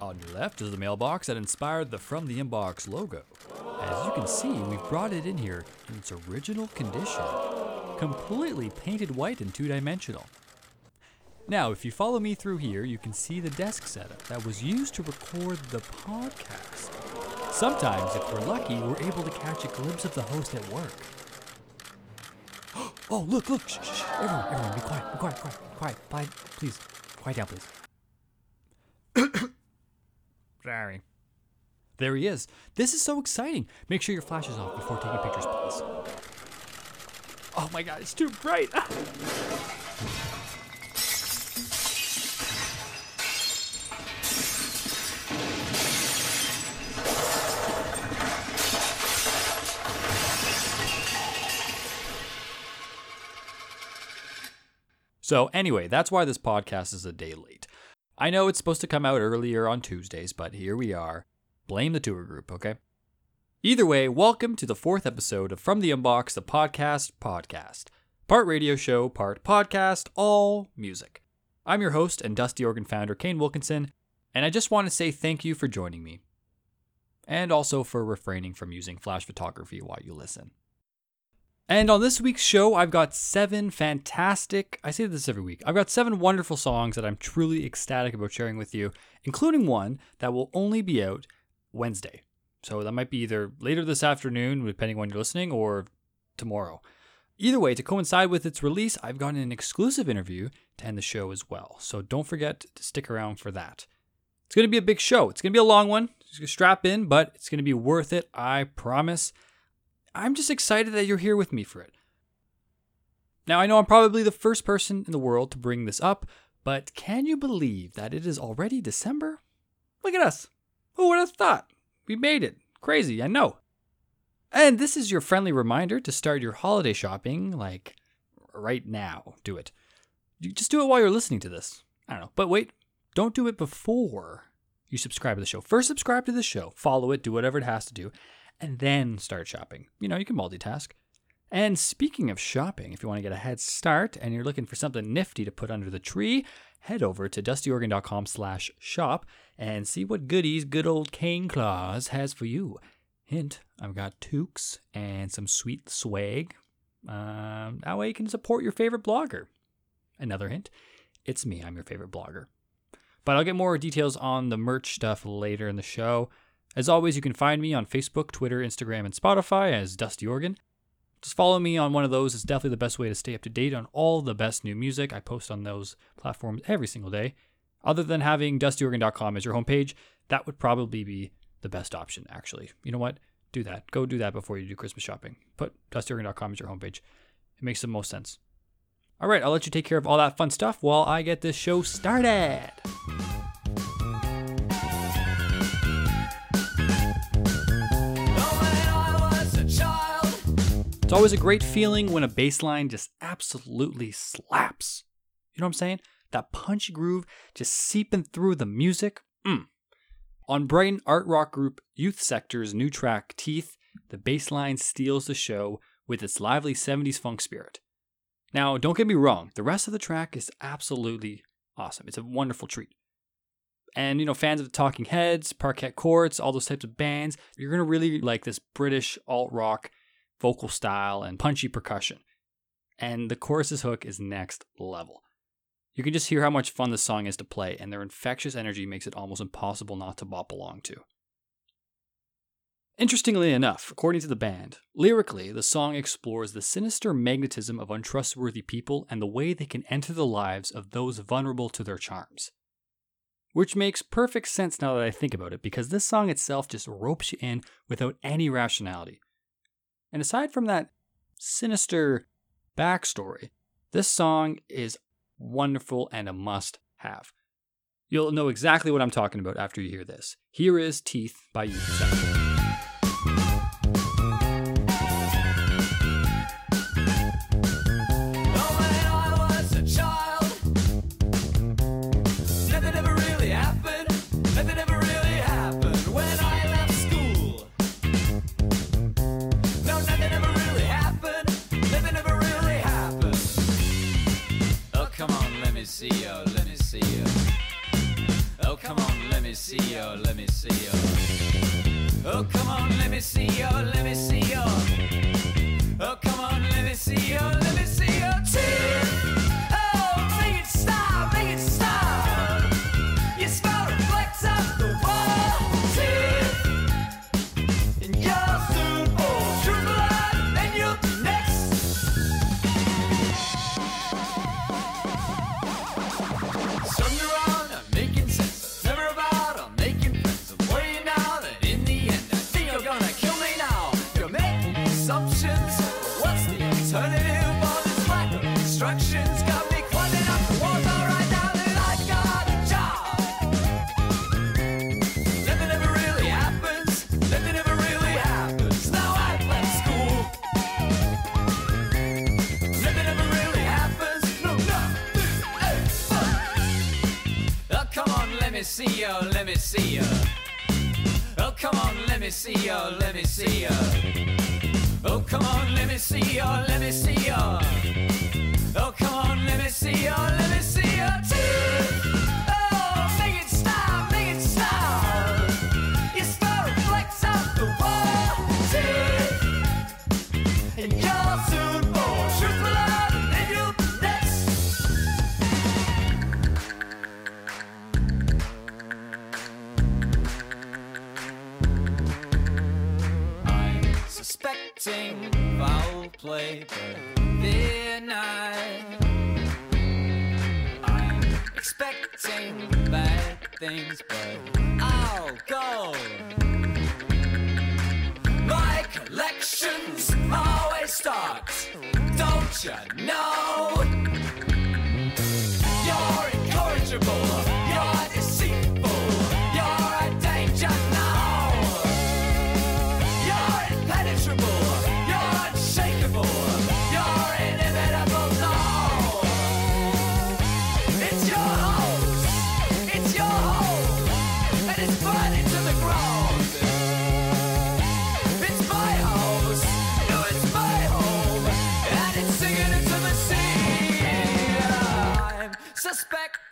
On your left is the mailbox that inspired the From the Inbox logo. As you can see, we've brought it in here in its original condition, completely painted white and two dimensional. Now, if you follow me through here, you can see the desk setup that was used to record the podcast. Sometimes, if we're lucky, we're able to catch a glimpse of the host at work. oh, look, look! Shh, shh, shh. Everyone, everyone, be quiet, be quiet, quiet, quiet, quiet, please. Quiet down, please. There he is. This is so exciting. Make sure your flash is off before taking pictures, please. Oh my god, it's too bright. Ah. So, anyway, that's why this podcast is a day late. I know it's supposed to come out earlier on Tuesdays, but here we are. Blame the tour group, okay? Either way, welcome to the fourth episode of From the Inbox, the podcast podcast. Part radio show, part podcast, all music. I'm your host and Dusty Organ founder, Kane Wilkinson, and I just want to say thank you for joining me. And also for refraining from using flash photography while you listen. And on this week's show, I've got seven fantastic, I say this every week, I've got seven wonderful songs that I'm truly ecstatic about sharing with you, including one that will only be out Wednesday. So that might be either later this afternoon, depending on when you're listening, or tomorrow. Either way, to coincide with its release, I've got an exclusive interview to end the show as well. So don't forget to stick around for that. It's going to be a big show. It's going to be a long one. Just strap in, but it's going to be worth it. I promise. I'm just excited that you're here with me for it. Now, I know I'm probably the first person in the world to bring this up, but can you believe that it is already December? Look at us. Who would have thought? We made it. Crazy, I know. And this is your friendly reminder to start your holiday shopping like right now. Do it. You just do it while you're listening to this. I don't know. But wait, don't do it before you subscribe to the show. First, subscribe to the show, follow it, do whatever it has to do, and then start shopping. You know, you can multitask. And speaking of shopping, if you want to get a head start and you're looking for something nifty to put under the tree, head over to dustyorgan.com slash shop and see what goodies good old Cane Claus has for you. Hint, I've got toques and some sweet swag. Um, that way you can support your favorite blogger. Another hint, it's me, I'm your favorite blogger. But I'll get more details on the merch stuff later in the show. As always, you can find me on Facebook, Twitter, Instagram, and Spotify as Dusty Organ. Just follow me on one of those. It's definitely the best way to stay up to date on all the best new music. I post on those platforms every single day. Other than having dustyorgan.com as your homepage, that would probably be the best option, actually. You know what? Do that. Go do that before you do Christmas shopping. Put dustyorgan.com as your homepage. It makes the most sense. All right, I'll let you take care of all that fun stuff while I get this show started. It's always a great feeling when a bass line just absolutely slaps. You know what I'm saying? That punchy groove just seeping through the music. Mm. On Brighton art rock group Youth Sector's new track, Teeth, the bass line steals the show with its lively 70s funk spirit. Now, don't get me wrong, the rest of the track is absolutely awesome. It's a wonderful treat. And, you know, fans of the Talking Heads, Parquet Courts, all those types of bands, you're going to really like this British alt rock vocal style, and punchy percussion. And the chorus's hook is next level. You can just hear how much fun this song is to play, and their infectious energy makes it almost impossible not to bop along to. Interestingly enough, according to the band, lyrically, the song explores the sinister magnetism of untrustworthy people and the way they can enter the lives of those vulnerable to their charms. Which makes perfect sense now that I think about it, because this song itself just ropes you in without any rationality. And aside from that sinister backstory, this song is wonderful and a must have. You'll know exactly what I'm talking about after you hear this. Here is Teeth by Youth you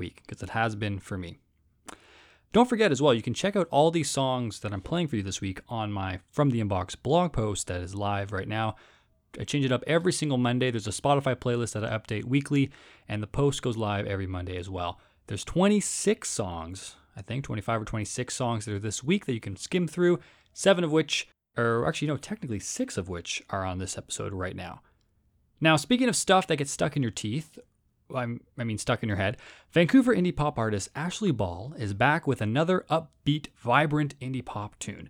week because it has been for me. Don't forget as well, you can check out all these songs that I'm playing for you this week on my From the Inbox blog post that is live right now. I change it up every single Monday. There's a Spotify playlist that I update weekly, and the post goes live every Monday as well. There's 26 songs, I think 25 or 26 songs that are this week that you can skim through, seven of which, or actually, no, technically six of which are on this episode right now. Now, speaking of stuff that gets stuck in your teeth, I'm, I mean, stuck in your head, Vancouver indie pop artist Ashleigh Ball is back with another upbeat, vibrant indie pop tune.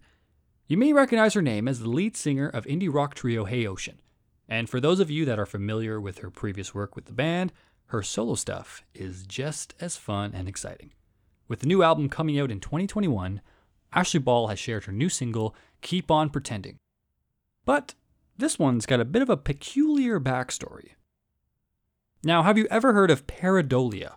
You may recognize her name as the lead singer of indie rock trio Hey Ocean. And for those of you that are familiar with her previous work with the band, her solo stuff is just as fun and exciting. With the new album coming out in 2021, Ashleigh Ball has shared her new single, Keep On Pretending. But this one's got a bit of a peculiar backstory. Now, have you ever heard of pareidolia?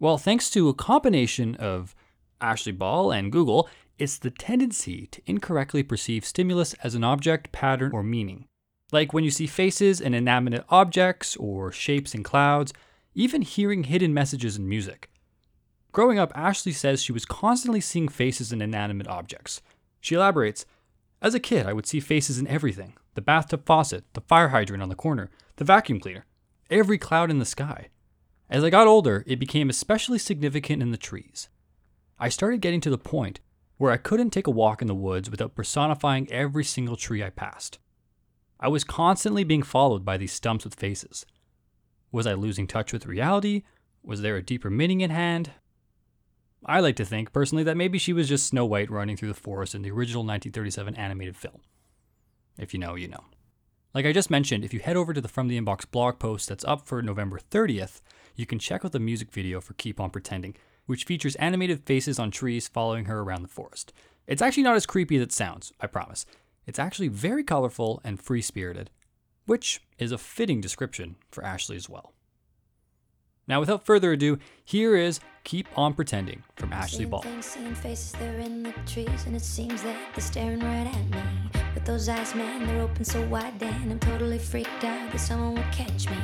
Well, thanks to a combination of Ashleigh Ball and Google, it's the tendency to incorrectly perceive stimulus as an object, pattern, or meaning. Like when you see faces in inanimate objects or shapes in clouds, even hearing hidden messages in music. Growing up, Ashleigh says she was constantly seeing faces in inanimate objects. She elaborates As a kid, I would see faces in everything the bathtub faucet, the fire hydrant on the corner, the vacuum cleaner, every cloud in the sky. As I got older, it became especially significant in the trees. I started getting to the point where I couldn't take a walk in the woods without personifying every single tree I passed. I was constantly being followed by these stumps with faces. Was I losing touch with reality? Was there a deeper meaning in hand? I like to think, personally, that maybe she was just Snow White running through the forest in the original 1937 animated film. If you know, you know. Like I just mentioned, if you head over to the From the Inbox blog post that's up for November 30th, you can check out the music video for Keep On Pretending. which features animated faces on trees following her around the forest. It's actually not as creepy as it sounds, I promise. It's actually very colorful and free spirited, which is a fitting description for Ashleigh as well. Now, without further ado, here is Keep On Pretending from Ashleigh Ball. things, faces, they're in the trees, and it seems that they're staring right at me. Those eyes, man, they're open so wide, and I'm totally freaked out that someone would catch me.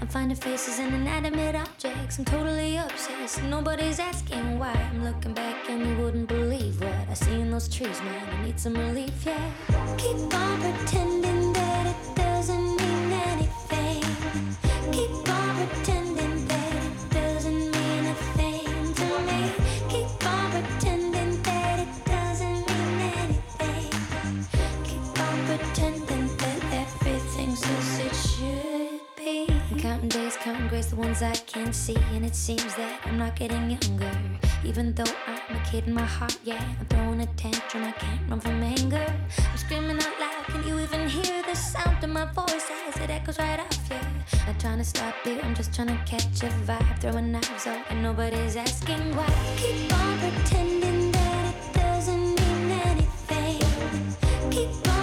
I'm finding faces and inanimate objects. I'm totally obsessed. Nobody's asking why. I'm looking back, and you wouldn't believe what I see in those trees, man. I need some relief, yeah. Keep on pretending that it doesn't counting days, counting grace, the ones I can't see, and it seems that I'm not getting younger. Even though I'm a kid in my heart, yeah, I'm throwing a tantrum. I can't run from anger. I'm screaming out loud. Can you even hear the sound of my voice as it echoes right off you? Not trying to stop you, I'm just trying to catch a vibe. Throwing knives out, and nobody's asking why. Keep on pretending that it doesn't mean anything. Keep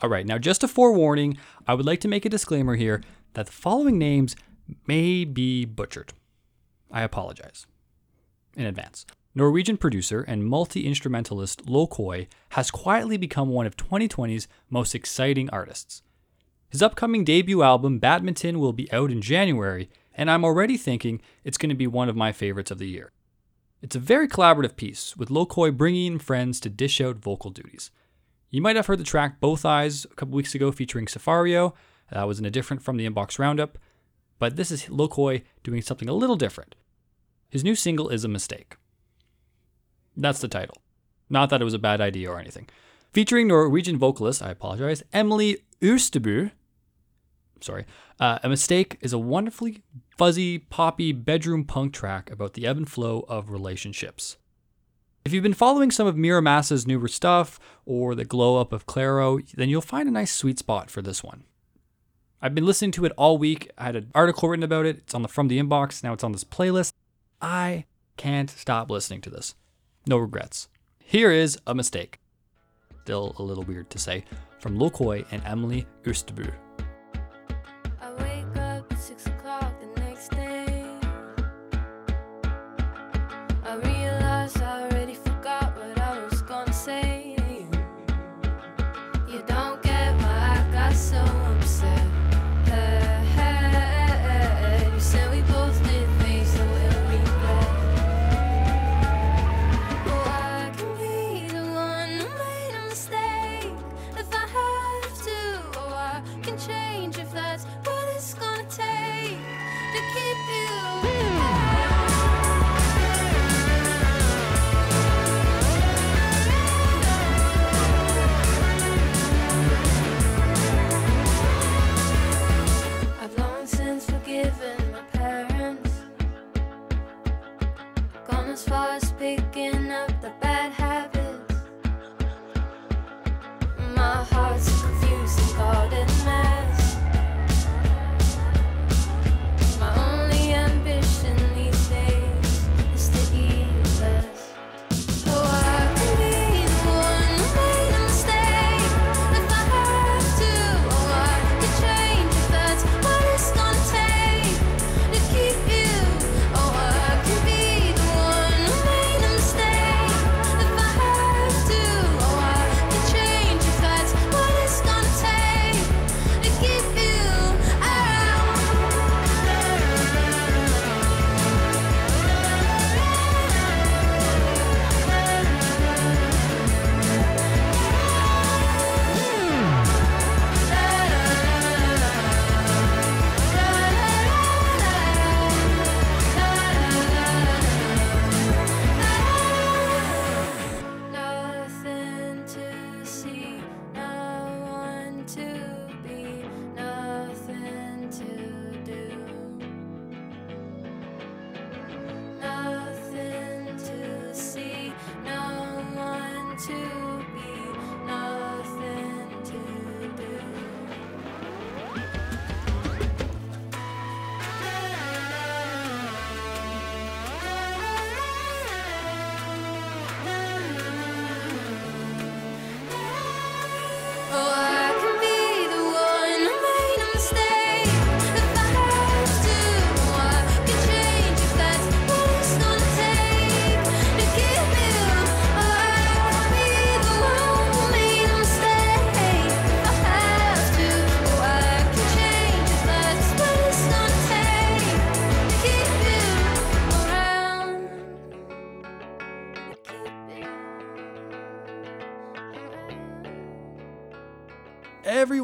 All right, now just a forewarning, I would like to make a disclaimer here that the following names may be butchered. I apologize in advance. Norwegian producer and multi instrumentalist Lokoi has quietly become one of 2020's most exciting artists. His upcoming debut album, Badminton, will be out in January, and I'm already thinking it's going to be one of my favorites of the year. It's a very collaborative piece, with Lokoi bringing in friends to dish out vocal duties. You might have heard the track Both Eyes a couple weeks ago featuring Safario. That was in a different from the Inbox Roundup. But this is Lokoi doing something a little different. His new single is a mistake. That's the title. Not that it was a bad idea or anything. Featuring Norwegian vocalist, I apologize, Emily Ørstebø. Sorry. Uh, a Mistake is a wonderfully fuzzy, poppy bedroom punk track about the ebb and flow of relationships. If you've been following some of Mura Masa's newer stuff or the glow up of Clairo, then you'll find a nice sweet spot for this one. I've been listening to it all week. I had an article written about it. It's on the From the Inbox. Now it's on this playlist. I can't stop listening to this. No regrets. Here is a mistake. still a little weird to say, from Lokoi and Emily Oostebø. As far as picking up the bad habits.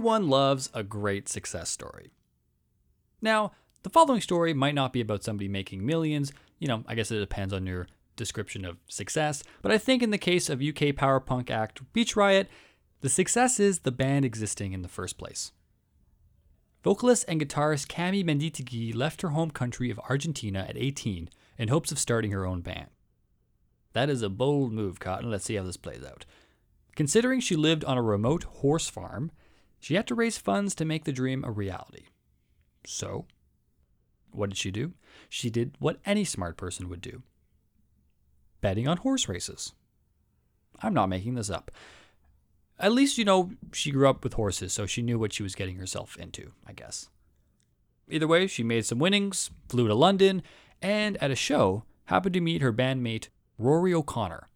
Everyone loves a great success story. Now, the following story might not be about somebody making millions. You know, I guess it depends on your description of success. But I think in the case of UK power punk act Beach Riot, the success is the band existing in the first place. Vocalist and guitarist Cami Menditigui left her home country of Argentina at 18 in hopes of starting her own band. That is a bold move, Cotton. Let's see how this plays out. Considering she lived on a remote horse farm, she had to raise funds to make the dream a reality. So, what did she do? She did what any smart person would do betting on horse races. I'm not making this up. At least, you know, she grew up with horses, so she knew what she was getting herself into, I guess. Either way, she made some winnings, flew to London, and at a show, happened to meet her bandmate, Rory O'Connor.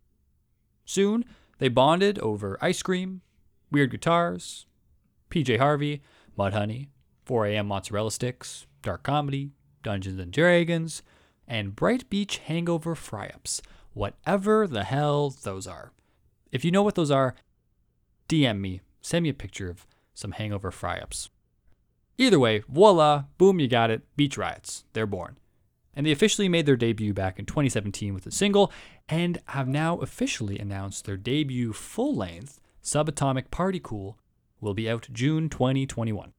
Soon, they bonded over ice cream, weird guitars, PJ Harvey, Mudhoney, 4am mozzarella sticks, dark comedy, Dungeons and Dragons, and Bright Beach hangover fry ups, whatever the hell those are. If you know what those are, DM me, send me a picture of some hangover fry ups. Either way, voila, boom, you got it, Beach Riots. They're born. And they officially made their debut back in 2017 with a single, and have now officially announced their debut full length, Subatomic Party Cool, will be out June 2021.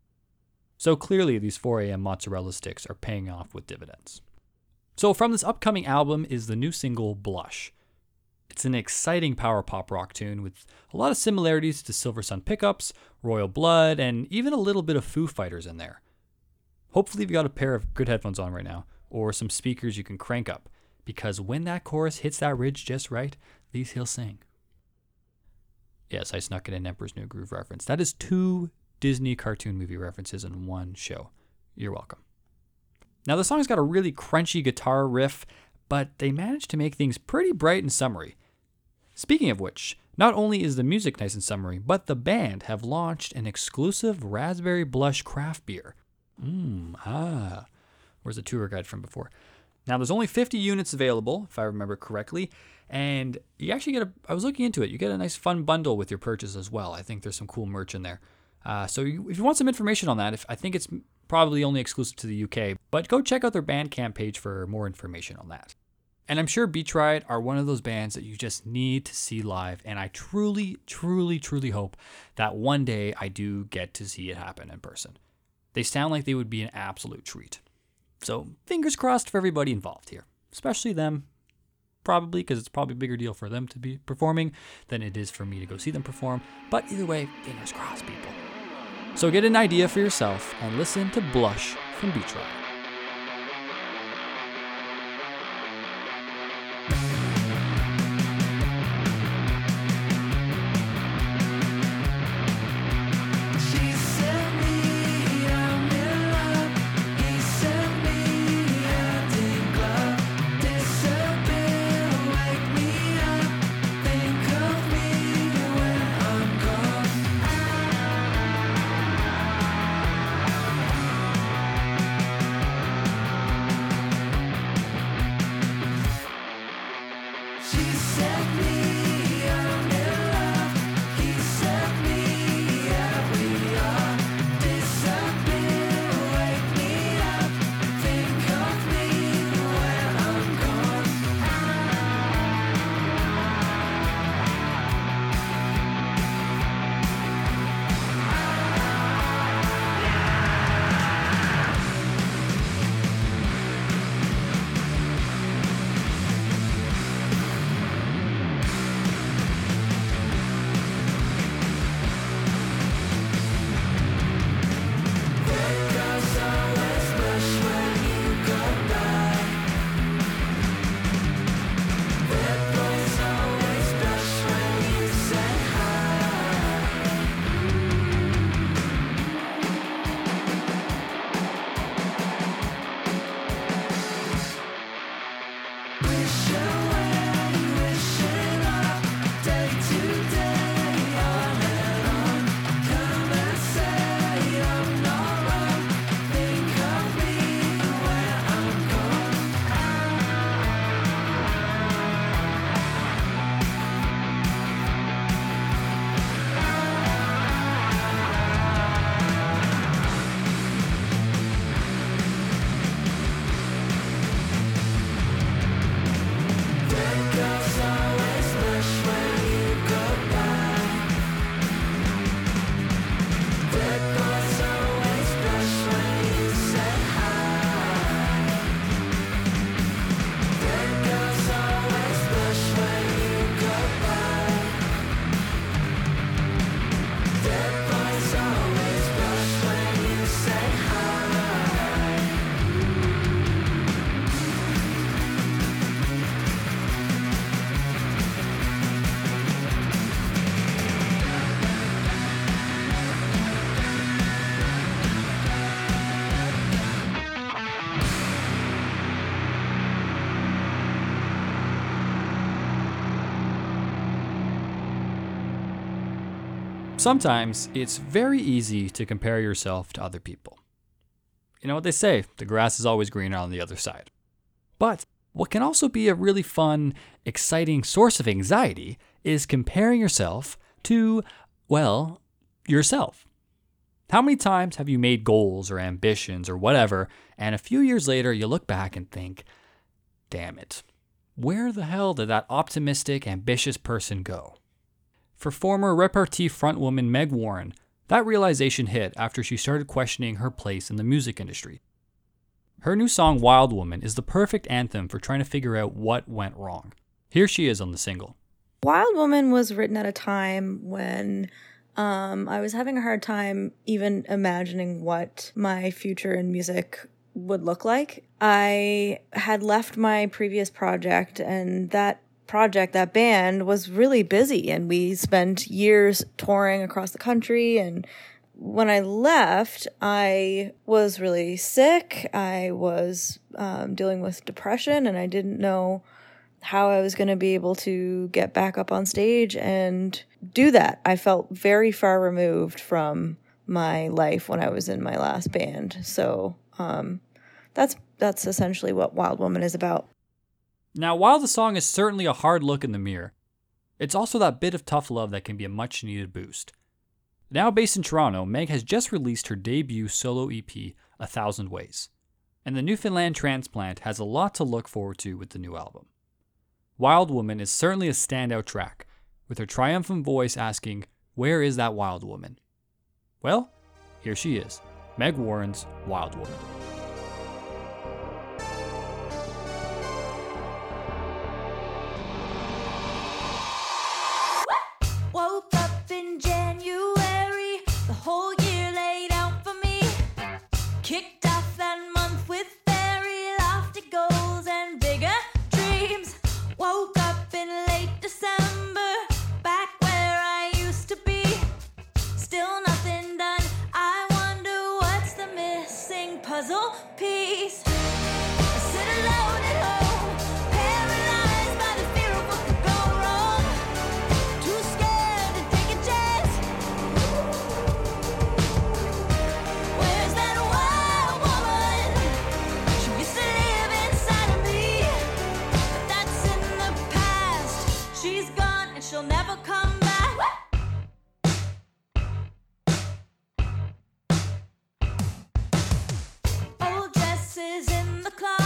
So clearly, these 4am mozzarella sticks are paying off with dividends. So, from this upcoming album is the new single Blush. It's an exciting power pop rock tune with a lot of similarities to Silversun Pickups, Royal Blood, and even a little bit of Foo Fighters in there. Hopefully, you've got a pair of good headphones on right now, or some speakers you can crank up, because when that chorus hits that ridge just right, these he'll sing. Yes, I snuck it in Emperor's New Groove reference. That is two Disney cartoon movie references in one show. You're welcome. Now, the song's got a really crunchy guitar riff, but they managed to make things pretty bright and summery. Speaking of which, not only is the music nice and summery, but the band have launched an exclusive raspberry blush craft beer. Mmm, ah. Where's the tour guide from before? Now, there's only 50 units available, if I remember correctly, and you actually get a. I was looking into it. You get a nice fun bundle with your purchase as well. I think there's some cool merch in there. Uh, so you, if you want some information on that, if I think it's probably only exclusive to the UK, but go check out their Bandcamp page for more information on that. And I'm sure Beach Riot are one of those bands that you just need to see live. And I truly, truly, truly hope that one day I do get to see it happen in person. They sound like they would be an absolute treat. So fingers crossed for everybody involved here, especially them. Probably because it's probably a bigger deal for them to be performing than it is for me to go see them perform. But either way, fingers crossed, people. So get an idea for yourself and listen to Blush from Beach. Sometimes it's very easy to compare yourself to other people. You know what they say the grass is always greener on the other side. But what can also be a really fun, exciting source of anxiety is comparing yourself to, well, yourself. How many times have you made goals or ambitions or whatever, and a few years later you look back and think, damn it, where the hell did that optimistic, ambitious person go? For former repartee frontwoman Meg Warren, that realization hit after she started questioning her place in the music industry. Her new song Wild Woman is the perfect anthem for trying to figure out what went wrong. Here she is on the single. Wild Woman was written at a time when um, I was having a hard time even imagining what my future in music would look like. I had left my previous project, and that project, that band was really busy and we spent years touring across the country. And when I left, I was really sick. I was um, dealing with depression and I didn't know how I was going to be able to get back up on stage and do that. I felt very far removed from my life when I was in my last band. So, um, that's that's essentially what Wild Woman is about. Now, while the song is certainly a hard look in the mirror, it's also that bit of tough love that can be a much needed boost. Now based in Toronto, Meg has just released her debut solo EP, A Thousand Ways, and the Newfoundland transplant has a lot to look forward to with the new album. Wild Woman is certainly a standout track, with her triumphant voice asking, Where is that wild woman? Well, here she is, Meg Warren's Wild Woman. Old in the closet,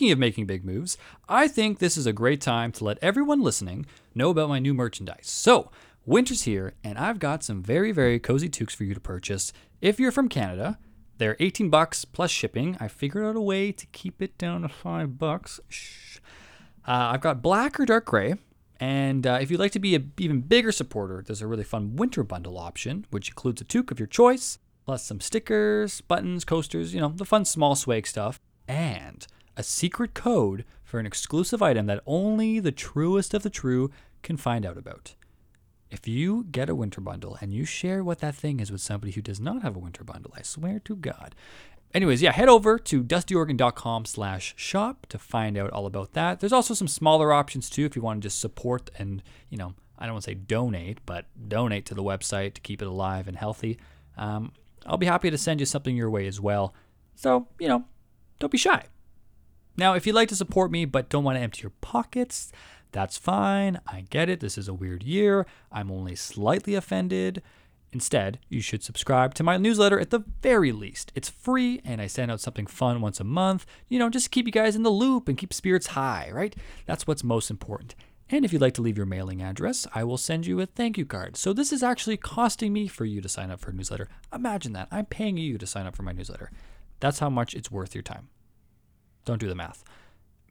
Speaking of making big moves, I think this is a great time to let everyone listening know about my new merchandise. So, winter's here, and I've got some very, very cozy toques for you to purchase. If you're from Canada, they're 18 bucks plus shipping. I figured out a way to keep it down to five bucks. Shh. Uh, I've got black or dark gray. And uh, if you'd like to be an even bigger supporter, there's a really fun winter bundle option, which includes a toque of your choice, plus some stickers, buttons, coasters, you know, the fun small swag stuff, and a secret code for an exclusive item that only the truest of the true can find out about. If you get a winter bundle and you share what that thing is with somebody who does not have a winter bundle, I swear to God. Anyways, yeah, head over to dustyorgan.com slash shop to find out all about that. There's also some smaller options too if you want to just support and, you know, I don't want to say donate, but donate to the website to keep it alive and healthy. Um, I'll be happy to send you something your way as well. So, you know, don't be shy. Now, if you'd like to support me but don't want to empty your pockets, that's fine. I get it. This is a weird year. I'm only slightly offended. Instead, you should subscribe to my newsletter at the very least. It's free and I send out something fun once a month, you know, just to keep you guys in the loop and keep spirits high, right? That's what's most important. And if you'd like to leave your mailing address, I will send you a thank you card. So this is actually costing me for you to sign up for a newsletter. Imagine that. I'm paying you to sign up for my newsletter. That's how much it's worth your time. Don't do the math.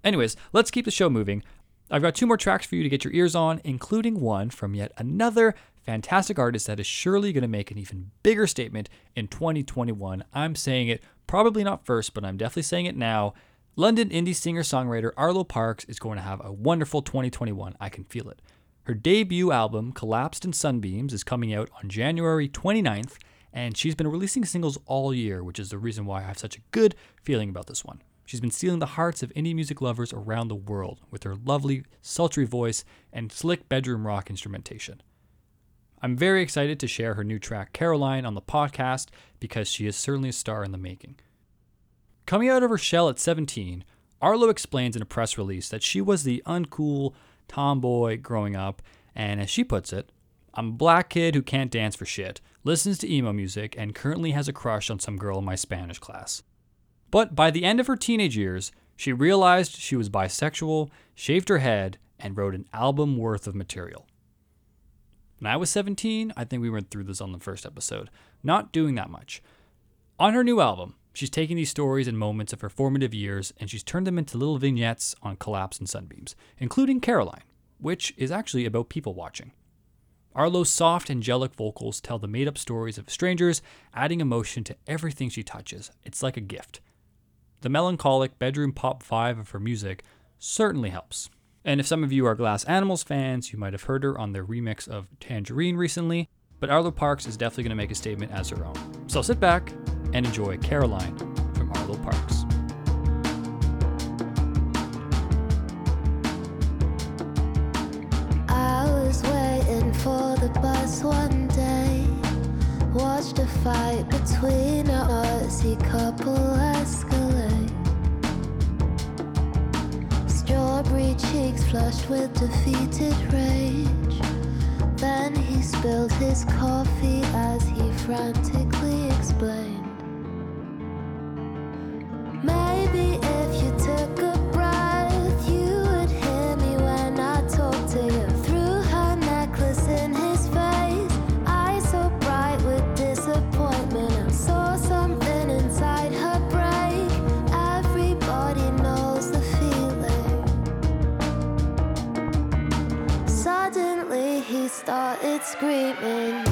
Anyways, let's keep the show moving. I've got two more tracks for you to get your ears on, including one from yet another fantastic artist that is surely going to make an even bigger statement in 2021. I'm saying it probably not first, but I'm definitely saying it now. London indie singer songwriter Arlo Parks is going to have a wonderful 2021. I can feel it. Her debut album, Collapsed in Sunbeams, is coming out on January 29th, and she's been releasing singles all year, which is the reason why I have such a good feeling about this one. She's been stealing the hearts of indie music lovers around the world with her lovely, sultry voice and slick bedroom rock instrumentation. I'm very excited to share her new track, Caroline, on the podcast because she is certainly a star in the making. Coming out of her shell at 17, Arlo explains in a press release that she was the uncool tomboy growing up, and as she puts it, I'm a black kid who can't dance for shit, listens to emo music, and currently has a crush on some girl in my Spanish class. But by the end of her teenage years, she realized she was bisexual, shaved her head, and wrote an album worth of material. When I was 17, I think we went through this on the first episode, not doing that much. On her new album, she's taking these stories and moments of her formative years and she's turned them into little vignettes on Collapsed in Sunbeams, including Caroline, which is actually about people watching. Arlo's soft, angelic vocals tell the made up stories of strangers, adding emotion to everything she touches. It's like a gift. The melancholic bedroom pop vibe of her music certainly helps. And if some of you are Glass Animals fans, you might have heard her on their remix of Tangerine recently, but Arlo Parks is definitely going to make a statement as her own. So sit back and enjoy Caroline from Arlo Parks. Flushed with defeated rage. Then he spilled his coffee as he frantically screaming.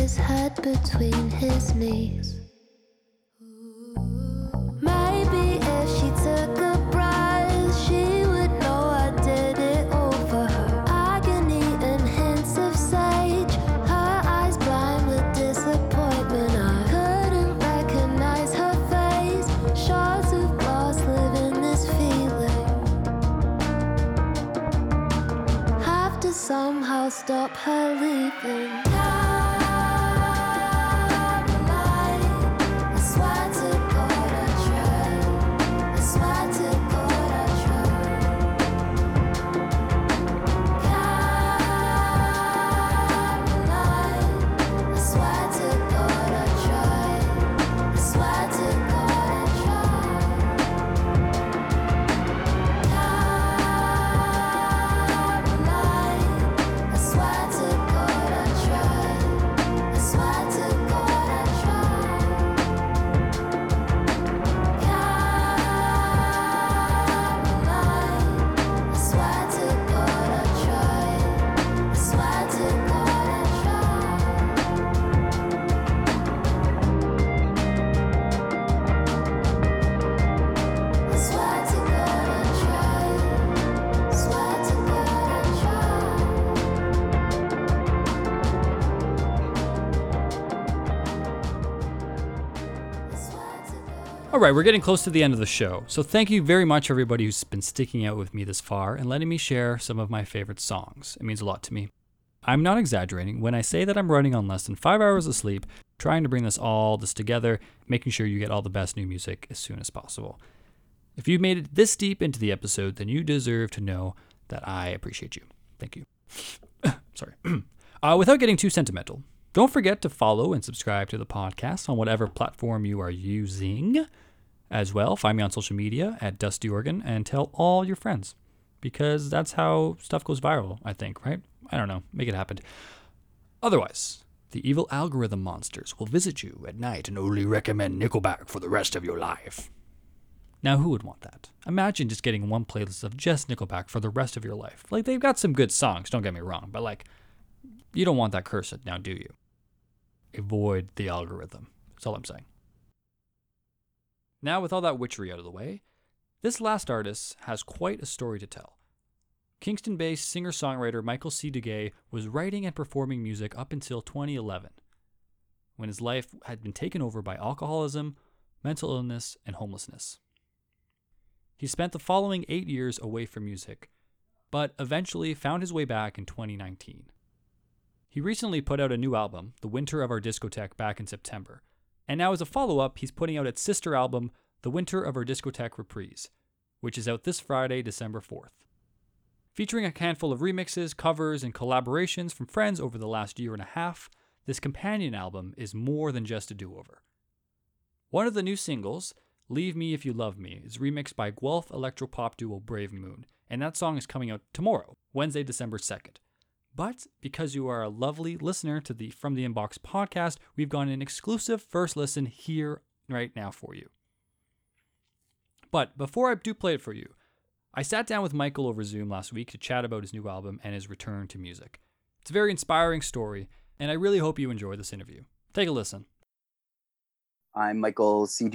His head between his knees. Maybe if she took a breath, she would know I did it for her. Agony and hints of sage, her eyes blind with disappointment. I couldn't recognize her face. Shards of glass live in this feeling. Have to somehow stop her leaving. Right, we're getting close to the end of the show. So thank you very much, everybody who's been sticking out with me this far and letting me share some of my favorite songs. It means a lot to me. I'm not exaggerating when I say that I'm running on less than five hours of sleep, trying to bring this all this together, making sure you get all the best new music as soon as possible. If you made it this deep into the episode, then you deserve to know that I appreciate you. Thank you. Sorry. uh, without getting too sentimental, don't forget to follow and subscribe to the podcast on whatever platform you are using. As well, find me on social media at Dusty Organ and tell all your friends because that's how stuff goes viral, I think, right? I don't know. Make it happen. Otherwise, the evil algorithm monsters will visit you at night and only recommend Nickelback for the rest of your life. Now, who would want that? Imagine just getting one playlist of just Nickelback for the rest of your life. Like, they've got some good songs, don't get me wrong, but like, you don't want that cursed now, do you? Avoid the algorithm. That's all I'm saying. Now, with all that witchery out of the way, this last artist has quite a story to tell. Kingston based singer songwriter Michael C. Duguay was writing and performing music up until 2011, when his life had been taken over by alcoholism, mental illness, and homelessness. He spent the following eight years away from music, but eventually found his way back in 2019. He recently put out a new album, The Winter of Our Discotheque, back in September, and now as a follow up, he's putting out its sister album, The Winter of Our Discotheque Reprise, which is out this Friday, December 4th. Featuring a handful of remixes, covers, and collaborations from friends over the last year and a half, this companion album is more than just a do over. One of the new singles, Leave Me If You Love Me, is remixed by Guelph electropop duo Brave Moon, and that song is coming out tomorrow, Wednesday, December 2nd. But because you are a lovely listener to the From the Inbox podcast, we've got an exclusive first listen here right now for you. But before I do play it for you, I sat down with Michael over Zoom last week to chat about his new album and his return to music. It's a very inspiring story, and I really hope you enjoy this interview. Take a listen. I'm Michael C.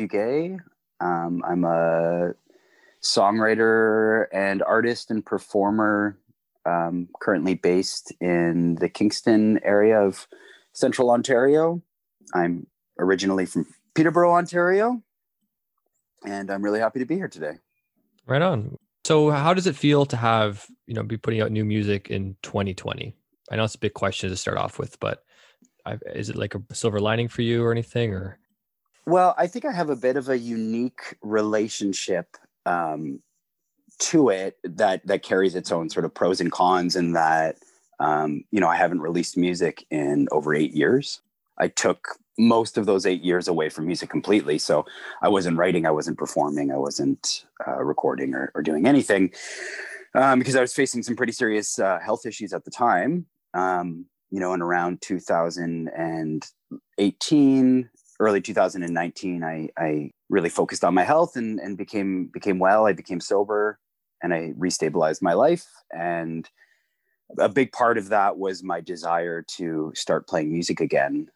Um, I'm a songwriter and artist and performer, um, currently based in the Kingston area of central Ontario. I'm originally from Peterborough, Ontario, and I'm really happy to be here today. Right on. So, how does it feel to have you know be putting out new music in 2020? I know it's a big question to start off with, but I, is it like a silver lining for you or anything? Or Well, I think I have a bit of a unique relationship um, to it that that carries its own sort of pros and cons. In that, um, you know, I haven't released music in over eight years. I took most of those eight years away from music completely. So I wasn't writing, I wasn't performing, I wasn't uh, recording or, or doing anything um, because I was facing some pretty serious uh, health issues at the time. Um, you know, in around 2018, early 2019, I, I really focused on my health and, and became became well. I became sober and I restabilized my life. And a big part of that was my desire to start playing music again.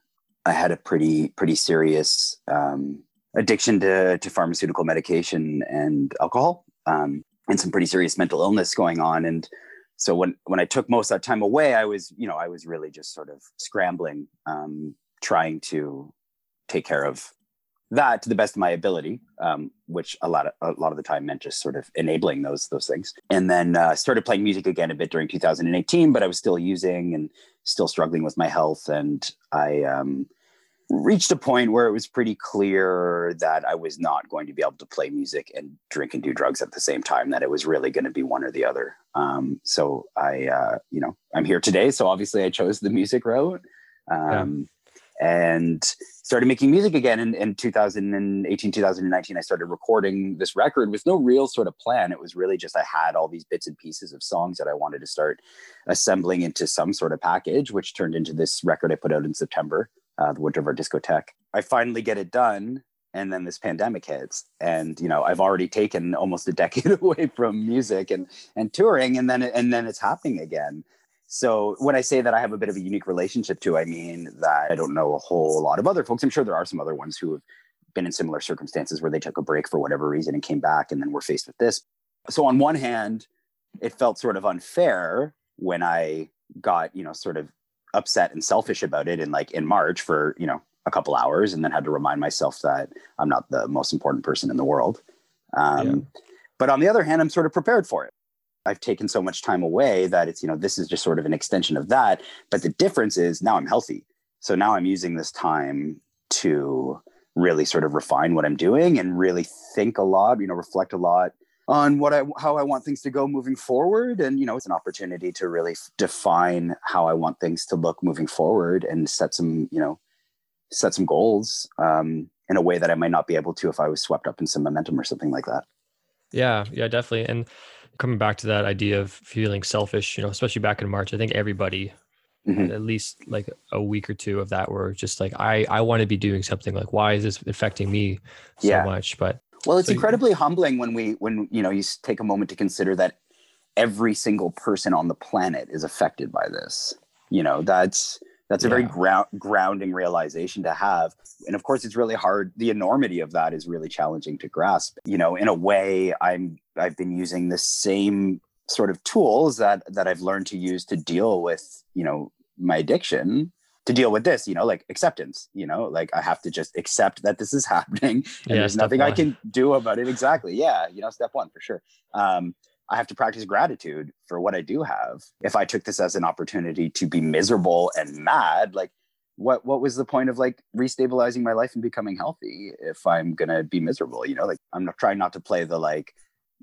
I had a pretty pretty serious um, addiction to to pharmaceutical medication and alcohol, um, and some pretty serious mental illness going on. And so when when I took most of that time away, I was you know I was really just sort of scrambling, um, trying to take care of that to the best of my ability, um, which a lot of a lot of the time meant just sort of enabling those those things. And then uh, started playing music again a bit during 2018, but I was still using and still struggling with my health, and I um, reached a point where it was pretty clear that I was not going to be able to play music and drink and do drugs at the same time. That it was really going to be one or the other. Um, so I, uh, you know, I'm here today. So obviously, I chose the music route. Um, and started making music again in, in 2018 2019 i started recording this record with no real sort of plan. It was really just i had all these bits and pieces of songs that i wanted to start assembling into some sort of package which turned into this record i put out in september uh, the winter of our discotheque. I finally get it done and then this pandemic hits and you know i've already taken almost a decade away from music and and touring and then and then it's happening again so when I say that I have a bit of a unique relationship to, I mean that I don't know a whole lot of other folks. I'm sure there are some other ones who have been in similar circumstances where they took a break for whatever reason and came back and then were faced with this. So on one hand, it felt sort of unfair when I got, you know, sort of upset and selfish about it in like in March for, you know, a couple hours and then had to remind myself that I'm not the most important person in the world. Um, Yeah. But on the other hand, I'm sort of prepared for it. I've taken so much time away that it's, you know, this is just sort of an extension of that. But the difference is now I'm healthy. So now I'm using this time to really sort of refine what I'm doing and really think a lot, you know, reflect a lot on what I how I want things to go moving forward and you know it's an opportunity to really define how I want things to look moving forward and set some you know set some goals um, in a way that I might not be able to if I was swept up in some momentum or something like that. Yeah, yeah, definitely. And coming back to that idea of feeling selfish, you know, especially back in March, I think everybody Mhm. had at least like a week or two of that were just like, I I want to be doing something. Like, why is this affecting me so Yeah. much? But Well, it's So you- incredibly humbling when we when you know you take a moment to consider that every single person on the planet is affected by this. You know, that's that's a very Yeah. ground grounding realization to have. And of course it's really hard the enormity of that is really challenging to grasp. You know, in a way I'm I've been using the same sort of tools that that I've learned to use to deal with, you know, my addiction to deal with this, you know, like acceptance, you know, like I have to just accept that this is happening and Yeah, there's nothing I can do about it. Exactly. Yeah. You know, step one for sure. Um, I have to practice gratitude for what I do have. If I took this as an opportunity to be miserable and mad, like what what was the point of like restabilizing my life and becoming healthy if I'm gonna be miserable? You know, like I'm not trying not to play the like,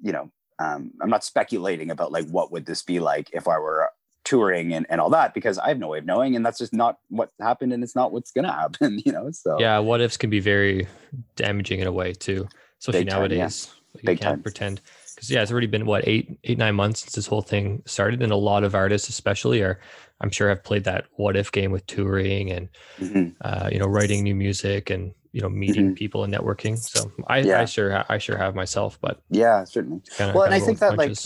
you know, um, I'm not speculating about like what would this be like if I were touring and, and all that because I have no way of knowing and that's just not what happened and it's not what's gonna happen, you know. So yeah, what ifs can be very damaging in a way too, especially Big time, yeah. nowadays. Big you can't time. pretend because yeah, it's already been what eight, eight, nine months since this whole thing started, and a lot of artists, especially, are I'm sure have played that what if game with touring and Mhm. uh, you know writing new music and you know meeting Mhm. people and networking. So I, Yeah. I sure I sure have myself, but yeah, certainly. kind of Well, and I think that, like,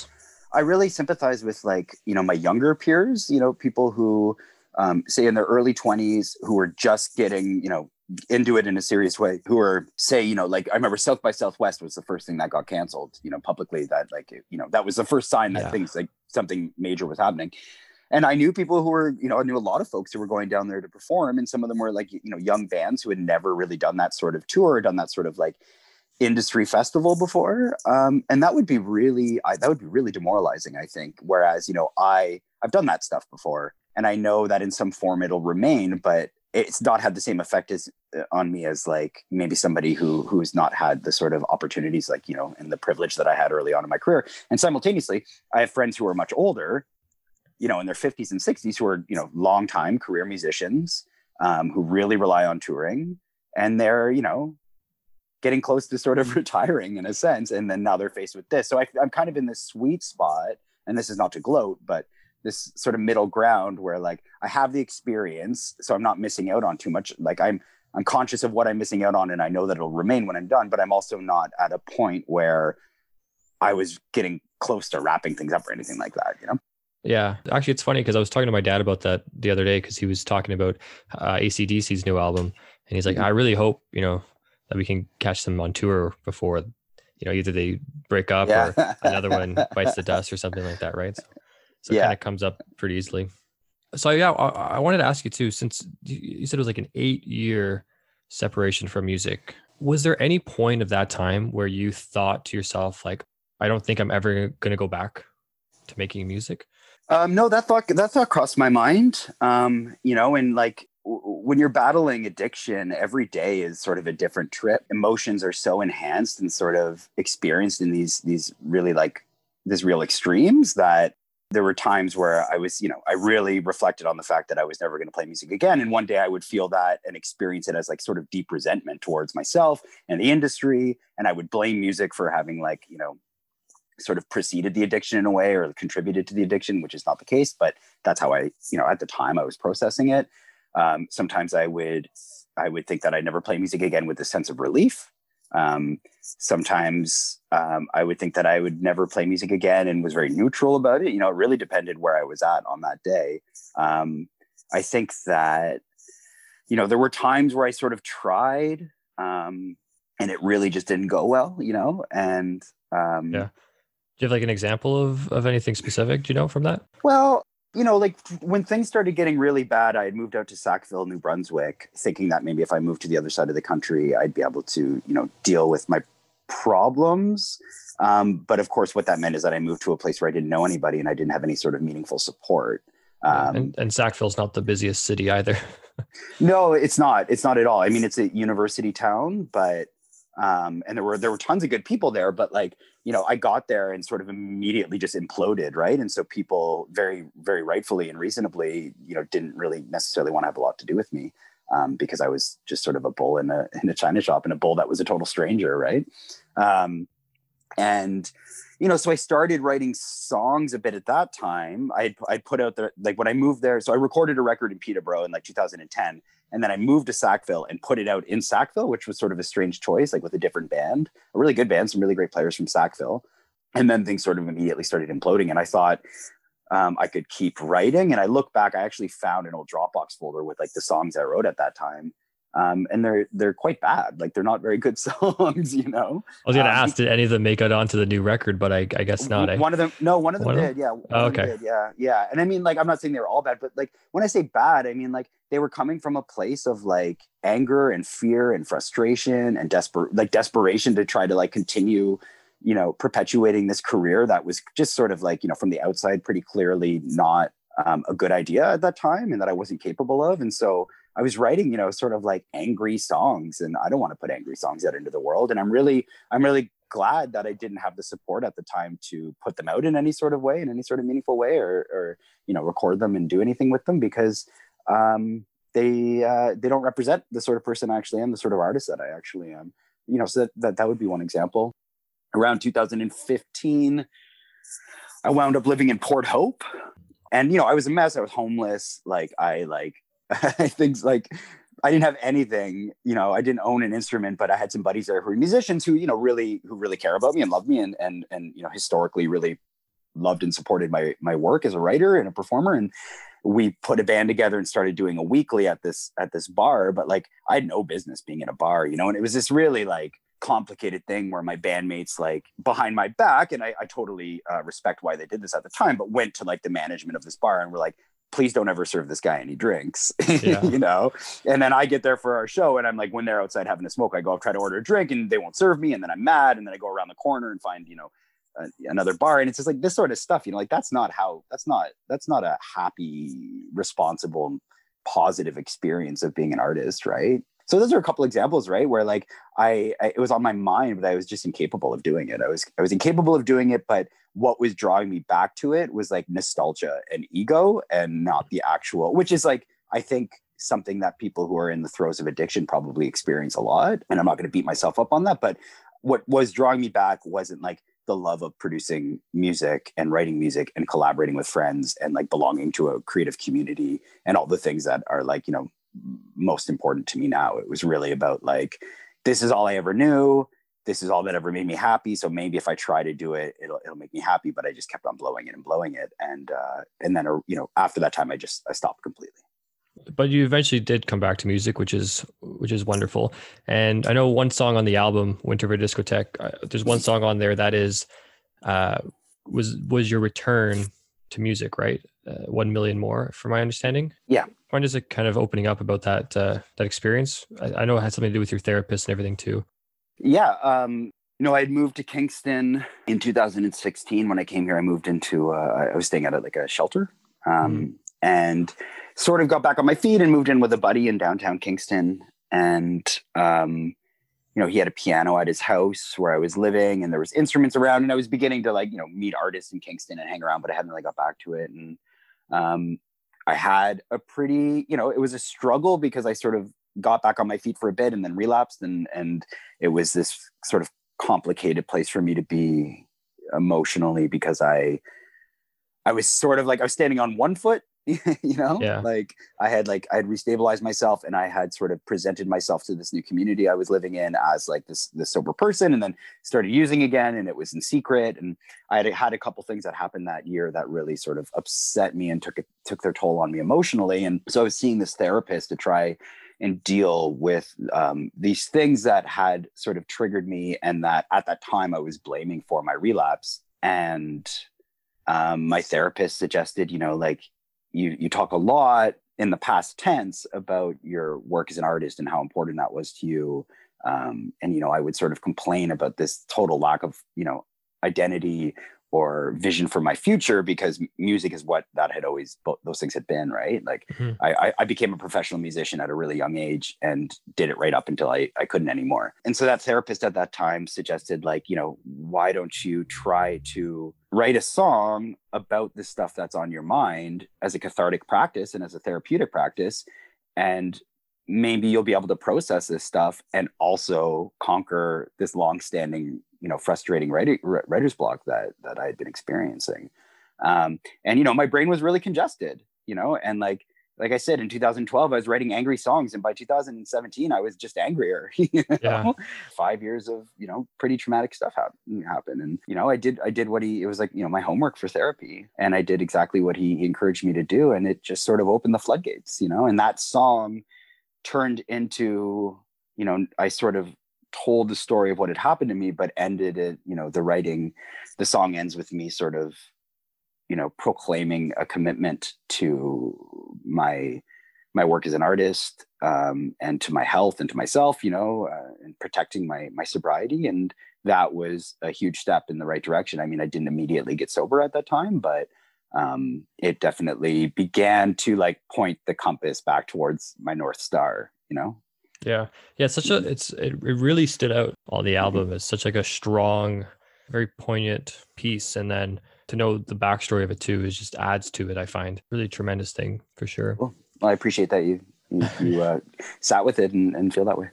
I really sympathize with like you know my younger peers, you know, people who um, say in their early twenties who are just getting you know into it in a serious way, who are say you know like I remember South by Southwest was the first thing that got canceled, you know, publicly. That like you know that was the first sign that Yeah. things like something major was happening. And I knew people who were, you know, I knew a lot of folks who were going down there to perform, and some of them were like, you know, young bands who had never really done that sort of tour, done that sort of like industry festival before. Um, and that would be really I, that would be really demoralizing i think. Whereas you know i i've done that stuff before and i know that in some form it'll remain but it's not had the same effect as uh, on me as like maybe somebody who who's not had the sort of opportunities like you know and the privilege that i had early on in my career. And simultaneously i have friends who are much older you know in their 50s and 60s who are you know long time career musicians um, who really rely on touring and they're you know getting close to sort of retiring in a sense and then now they're faced with this. So I, i'm kind of in this sweet spot and this is not to gloat but this sort of middle ground where like i have the experience so i'm not missing out on too much. Like i'm i'm conscious of what i'm missing out on and i know that it'll remain when i'm done but i'm also not at a point where i was getting close to wrapping things up or anything like that you know Yeah, actually, it's funny because I was talking to my dad about that the other day because he was talking about uh, ACDC's new album, and he's like, Mhm. "I really hope you know that we can catch them on tour before you know either they break up or another one bites the dust or something like that, right?" So, so it kind of comes up pretty easily. So yeah, I, I wanted to ask you too, since you you said it was like an eight-year separation from music. Was there any point of that time where you thought to yourself, like, "I don't think I'm ever going to go back to making music"? Um, no, that thought that thought crossed my mind. Um, you know, and like w- when you're battling addiction, every day is sort of a different trip. Emotions are so enhanced and sort of experienced in these these really like these real extremes that there were times where I was, you know, I really reflected on the fact that I was never going to play music again. And one day I would feel that and experience it as like sort of deep resentment towards myself and the industry. And I would blame music for having like, you know, sort of preceded the addiction in a way or contributed to the addiction, which is not the case, but that's how I, you know, at the time I was processing it. Um, sometimes I would, I would think that I'd never play music again with a sense of relief. Um, sometimes um, I would think that I would never play music again and was very neutral about it. You know, it really depended where I was at on that day. Um, I think that, you know, there were times where I sort of tried um, and it really just didn't go well, you know, and um, Yeah. Do you have like an example of of anything specific? Do you know from that? Well, you know, like when things started getting really bad, I had moved out to Sackville, New Brunswick, thinking that maybe if I moved to the other side of the country, I'd be able to, you know, deal with my problems. Um, but of course, what that meant is that I moved to a place where I didn't know anybody and I didn't have any sort of meaningful support. Um, and, and Sackville's not the busiest city either. no, it's not. It's not at all. I mean, it's a university town, but um, and there were there were tons of good people there, but like you know, I got there and sort of immediately just imploded, right? And so people very very rightfully and reasonably, you know, didn't really necessarily want to have a lot to do with me um, because I was just sort of a bull in a in a china shop and a bull that was a total stranger, right? Um, and you know, so I started writing songs a bit at that time. I'd I'd put out the like when I moved there. So I recorded a record in Peterborough in like 2010, and then I moved to Sackville and put it out in Sackville, which was sort of a strange choice, like with a different band, a really good band, some really great players from Sackville. And then things sort of immediately started imploding, and I thought um, I could keep writing. And I look back, I actually found an old Dropbox folder with like the songs I wrote at that time um, and they're they're quite bad. Like they're not very good songs, you know. I was gonna Um, ask, did any of them make it onto the new record? But I, I guess not. Eh? One of them, no, one of them One of did. Yeah. one Oh, of them okay. did, Yeah. Yeah. And I mean, like, I'm not saying they were all bad, but like when I say bad, I mean like they were coming from a place of like anger and fear and frustration and desperate, like desperation to try to like continue, you know, perpetuating this career that was just sort of like, you know, from the outside, pretty clearly not um, a good idea at that time and that I wasn't capable of. And so I was writing, you know, sort of like angry songs, and I don't want to put angry songs out into the world. And I'm really, I'm really glad that I didn't have the support at the time to put them out in any sort of way, in any sort of meaningful way, or, or you know, record them and do anything with them because um, they uh, they don't represent the sort of person I actually am, the sort of artist that I actually am. You know, so that that, that would be one example. Around 2015, I wound up living in Port Hope, and you know, I was a mess. I was homeless. Like I like things like I didn't have anything, you know, I didn't own an instrument, but I had some buddies there who were musicians who, you know, really, who really care about me and love me and, and, and, you know, historically really loved and supported my, my work as a writer and a performer. And we put a band together and started doing a weekly at this, at this bar, but like I had no business being in a bar, you know, and it was this really like complicated thing where my bandmates like behind my back, and I, I totally uh, respect why they did this at the time, but went to like the management of this bar and were like, please don't ever serve this guy any drinks, Yeah. you know? And then I get there for our show and I'm like, when they're outside having a smoke, I go up, try to order a drink and they won't serve me. And then I'm mad. And then I go around the corner and find, you know, uh, another bar. And it's just like this sort of stuff, you know, like that's not how, that's not, that's not a happy, responsible, positive experience of being an artist. Right. So those are a couple examples, right? Where like I, I, it was on my mind, but I was just incapable of doing it. I was, I was incapable of doing it, but what was drawing me back to it was like nostalgia and ego and not the actual, which is like, I think something that people who are in the throes of addiction probably experience a lot. And I'm not going to beat myself up on that, but what was drawing me back wasn't like the love of producing music and writing music and collaborating with friends and like belonging to a creative community and all the things that are like, you know, most important to me now. It was really about like, this is all I ever knew. This is all that ever made me happy. So maybe if I try to do it, it'll it'll make me happy. But I just kept on blowing it and blowing it, and uh, and then uh, you know after that time, I just I stopped completely. but you eventually did come back to music, which is which is wonderful. And I know one song on the album Winter a Discotheque. Uh, there's one song on there that is uh, was was your return to music, right? Uh, One million more, from my understanding. Yeah. When is it kind of opening up about that uh, that experience? I, I know it had something to do with your therapist and everything too. Yeah. Um, you know, I had moved to Kingston in 2016. When I came here, I moved into, uh, I was staying at a, like a shelter um, and sort of got back on my feet and moved in with a buddy in downtown Kingston. And, um, you know, he had a piano at his house where I was living and there was instruments around and I was beginning to like, you know, meet artists in Kingston and hang around, but I hadn't really got back to it. And um, I had a pretty, you know, it was a struggle because I sort of got back on my feet for a bit and then relapsed. And and it was this sort of complicated place for me to be emotionally because I I was sort of like I was standing on one foot, you know? Yeah. Like I had like I had restabilized myself and I had sort of presented myself to this new community I was living in as like this this sober person and then started using again and it was in secret and I had had a couple things that happened that year that really sort of upset me and took it took their toll on me emotionally and so I was seeing this therapist to try and deal with um, these things that had sort of triggered me and that at that time I was blaming for my relapse. And um, my therapist suggested, you know, like you you talk a lot in the past tense about your work as an artist and how important that was to you. Um, and you know, I would sort of complain about this total lack of you know identity or vision for my future because music is what that had always those things had been right? Like Mhm. I, I i became a professional musician at a really young age and did it right up until i i couldn't anymore. And so that therapist at that time suggested like you know why don't you try to write a song about the stuff that's on your mind as a cathartic practice and as a therapeutic practice? And maybe you'll be able to process this stuff and also conquer this long-standing you know frustrating writer, writer's block that that i had been experiencing um, and you know my brain was really congested you know and like like i said in 2012 i was writing angry songs and by 2017 i was just angrier you know? Yeah. five years of you know pretty traumatic stuff happen happen and you know i did i did what he it was like you know my homework for therapy and i did exactly what he, he encouraged me to do and it just sort of opened the floodgates you know and that song turned into you know i sort of told the story of what had happened to me but ended it you know the writing the song ends with me sort of you know proclaiming a commitment to my my work as an artist um, and to my health and to myself you know uh, and protecting my my sobriety. And that was a huge step in the right direction. I mean i didn't immediately get sober at that time but um, it definitely began to like point the compass back towards my north star you know Yeah. Yeah. It's such a, it's, it, it really stood out on the album as such like a strong, very poignant piece. And then to know the backstory of it too is just adds to it. I find really tremendous thing for sure. well i appreciate that you you, you uh, sat with it and, and feel that way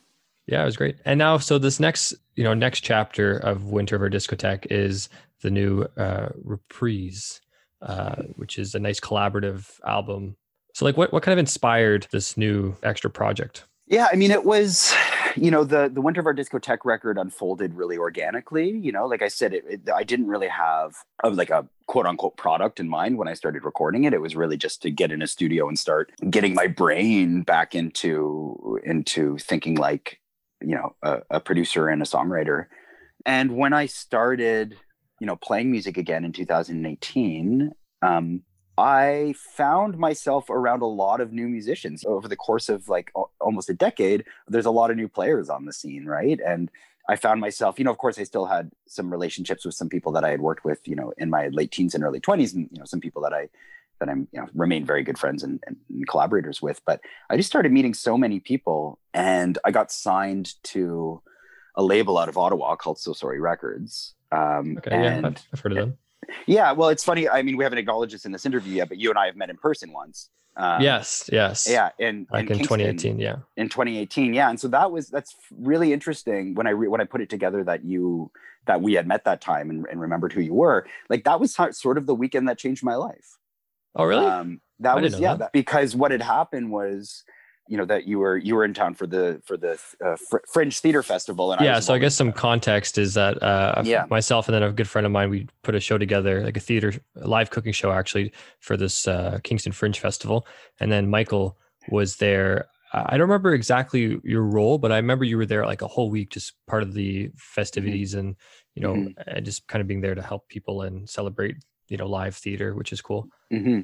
Yeah, it was great. And now, so this next, you know, next chapter of Winter of Our Discotheque is the new uh, Reprise, uh, which is a nice collaborative album. So, like, what what kind of inspired this new extra project? Yeah, I mean, it was, you know, the the Winter of Our Discotheque record unfolded really organically. You know, like I said, it, it, I didn't really have a, like a quote unquote product in mind when I started recording it. It was really just to get in a studio and start getting my brain back into into thinking like, you know, a, a producer and a songwriter. And when I started, you know, playing music again in 2018, um, I found myself around a lot of new musicians over the course of like al- almost a decade. There's a lot of new players on the scene, right? And I found myself, you know, of course, I still had some relationships with some people that I had worked with, you know, in my late teens and early 20s, and you know, some people that I that I'm, you know, remain very good friends and, and, and collaborators with. But I just started meeting so many people, and I got signed to a label out of Ottawa called So Sorry Records. Um, Okay, yeah, and- I've, I've heard of them. Yeah, well, it's funny. I mean, we haven't acknowledged this in this interview yet, but you and I have met in person once. Um, yes, yes. Yeah, in, Back in, Kingston 2018. Yeah. In 2018, yeah, and so that was that's really interesting when I re- when I put it together that you that we had met that time and, and remembered who you were. Like that was how- sort of the weekend that changed my life. Oh, really? Um, that I was yeah, that- because what had happened was, you know, that you were you were in town for the for the uh, Fr- Fringe Theater Festival, and yeah. was So I guess some context is that uh, Yeah. myself and then a good friend of mine, we put a show together, like a theater a live cooking show, actually, for this uh, Kingston Fringe Festival. And then Michael was there. I I don't remember exactly your role, but I remember you were there like a whole week, just part of the festivities and you know, Mhm. and just kind of being there to help people and celebrate, you know, live theater, which is cool. hmm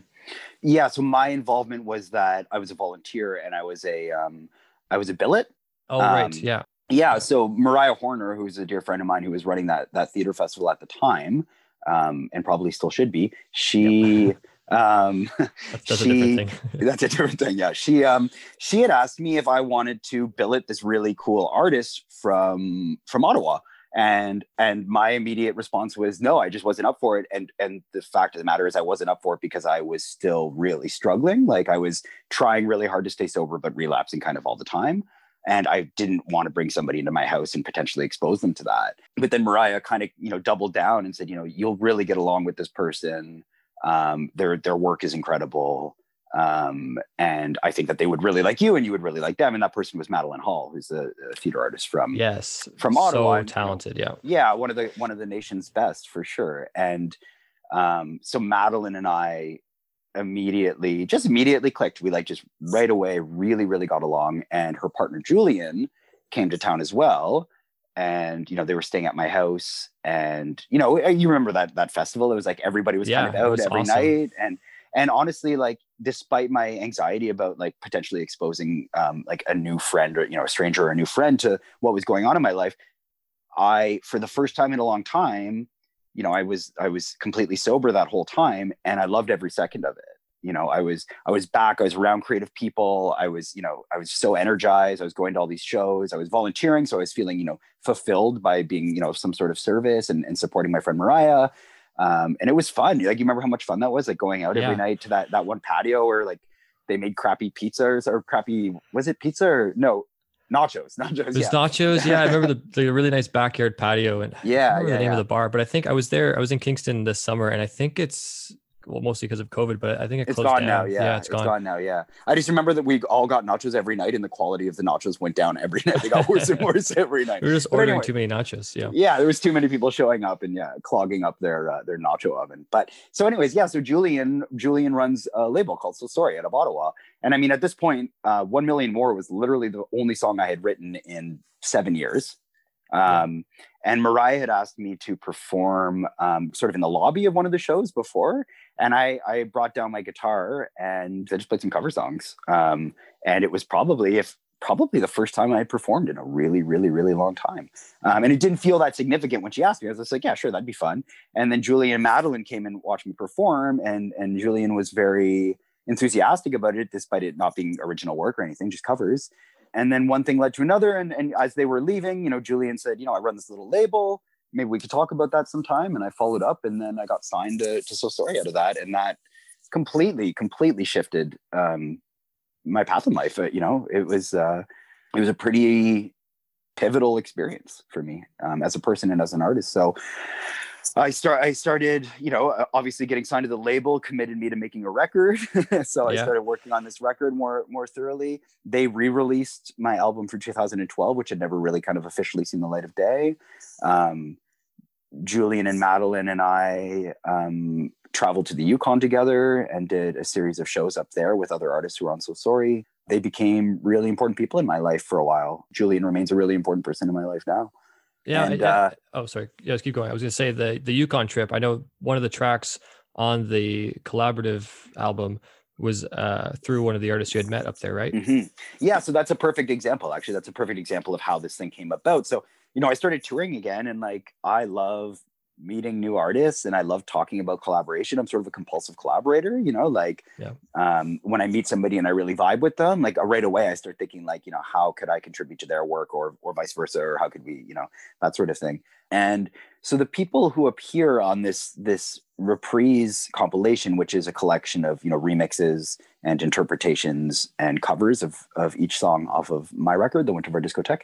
Yeah. So my involvement was that I was a volunteer and I was a um, I was a billet. Oh, right. Um, Yeah. Yeah. So Mariah Horner, who's a dear friend of mine who was running that that theater festival at the time, um, and probably still should be, she. um That's, that's she- a different thing. that's a different thing yeah she um she had asked me if i wanted to billet this really cool artist from from ottawa and and my immediate response was no i just wasn't up for it. And and the fact of the matter is i wasn't up for it because i was still really struggling. Like i was trying really hard to stay sober but relapsing kind of all the time. And i didn't want to bring somebody into my house and potentially expose them to that. But then mariah kind of you know doubled down and said you know you'll really get along with this person. Um, their their work is incredible um, and I think that they would really like you, and you would really like them. And that person was Madeline Hall, who's a, a theater artist from Yes. from Ottawa, So and, you know, talented. Yeah. yeah, one of the one of the nation's best for sure. And um, so Madeline and I immediately, just immediately clicked. We like just right away really really got along. And her partner Julian came to town as well. And you know they were staying at my house, and you know you remember that that festival. It was like everybody was Yeah, kind of out every awesome. night, and and honestly like despite my anxiety about like potentially exposing um, like a new friend or you know a stranger or a new friend to what was going on in my life i for the first time in a long time you know i was i was completely sober that whole time and i loved every second of it. You know i was i was back i was around creative people i was you know i was so energized i was going to all these shows i was volunteering so i was feeling you know fulfilled by being you know some sort of service and, and supporting my friend mariah um, and it was fun like you remember how much fun that was like going out every Yeah. night to that that one patio where like they made crappy pizzas or crappy was it pizza or no nachos nachos There's yeah. nachos. Yeah, I remember the, the really nice backyard patio and Yeah, yeah, the name yeah. of the bar, but I think I was there. I was in Kingston this summer, and I think it's well mostly because of COVID, but I think it It's closed gone down. now. Yeah, it's gone. now. Yeah, I just remember that we all got nachos every night, and the quality of the nachos went down every night. They got worse and worse every night. We were just But ordering anyway. too many nachos. Yeah. Yeah, there was too many people showing up and yeah, clogging up their uh, their nacho oven. But so, anyways, yeah. So Julian Julian runs a label called So Sorry out of Ottawa, and I mean, at this point, uh, One Million More was literally the only song I had written in seven years. Um, And Mariah had asked me to perform um, sort of in the lobby of one of the shows before, and I I brought down my guitar and I just played some cover songs. Um, and it was probably if probably the first time I had performed in a really, really, really long time. Um, and it didn't feel that significant when she asked me. I was just like, yeah, sure, that'd be fun. And then Julian and Madeline came and watched me perform, and and Julian was very enthusiastic about it, despite it not being original work or anything, just covers. And then one thing led to another, and and as they were leaving, you know, Julian said, you know, I run this little label. Maybe we could talk about that sometime. And I followed up, and then I got signed to, to So Sorry out of that, and that completely, completely shifted um, my path in life. Uh, you know, it was uh, it was a pretty pivotal experience for me um, as a person and as an artist. So I start I started, you know, uh, obviously getting signed to the label committed me to making a record. so I started working on this record more more thoroughly. They re-released my album for 2012, which had never really kind of officially seen the light of day. Um, Julian and Madeline and I um, traveled to the Yukon together and did a series of shows up there with other artists who were on So Sorry. They became really important people in my life for a while. Julian remains a really important person in my life now. Yeah. And, and- uh, oh, sorry. Yeah, let's keep going. I was going to say the the Yukon trip. I know one of the tracks on the collaborative album was uh, through one of the artists you had met up there, right? Mhm. Yeah, so that's a perfect example. Actually, that's a perfect example of how this thing came about. So, you know, I started touring again, and like I love meeting new artists, and I love talking about collaboration. I'm sort of a compulsive collaborator. You know, like Yeah. um, when I meet somebody and I really vibe with them, like right away I start thinking like, you know, how could I contribute to their work, or or vice versa, or how could we, you know, that sort of thing. And so the people who appear on this this reprise compilation, which is a collection of you know remixes and interpretations and covers of of each song off of my record, the Winter Discotheque,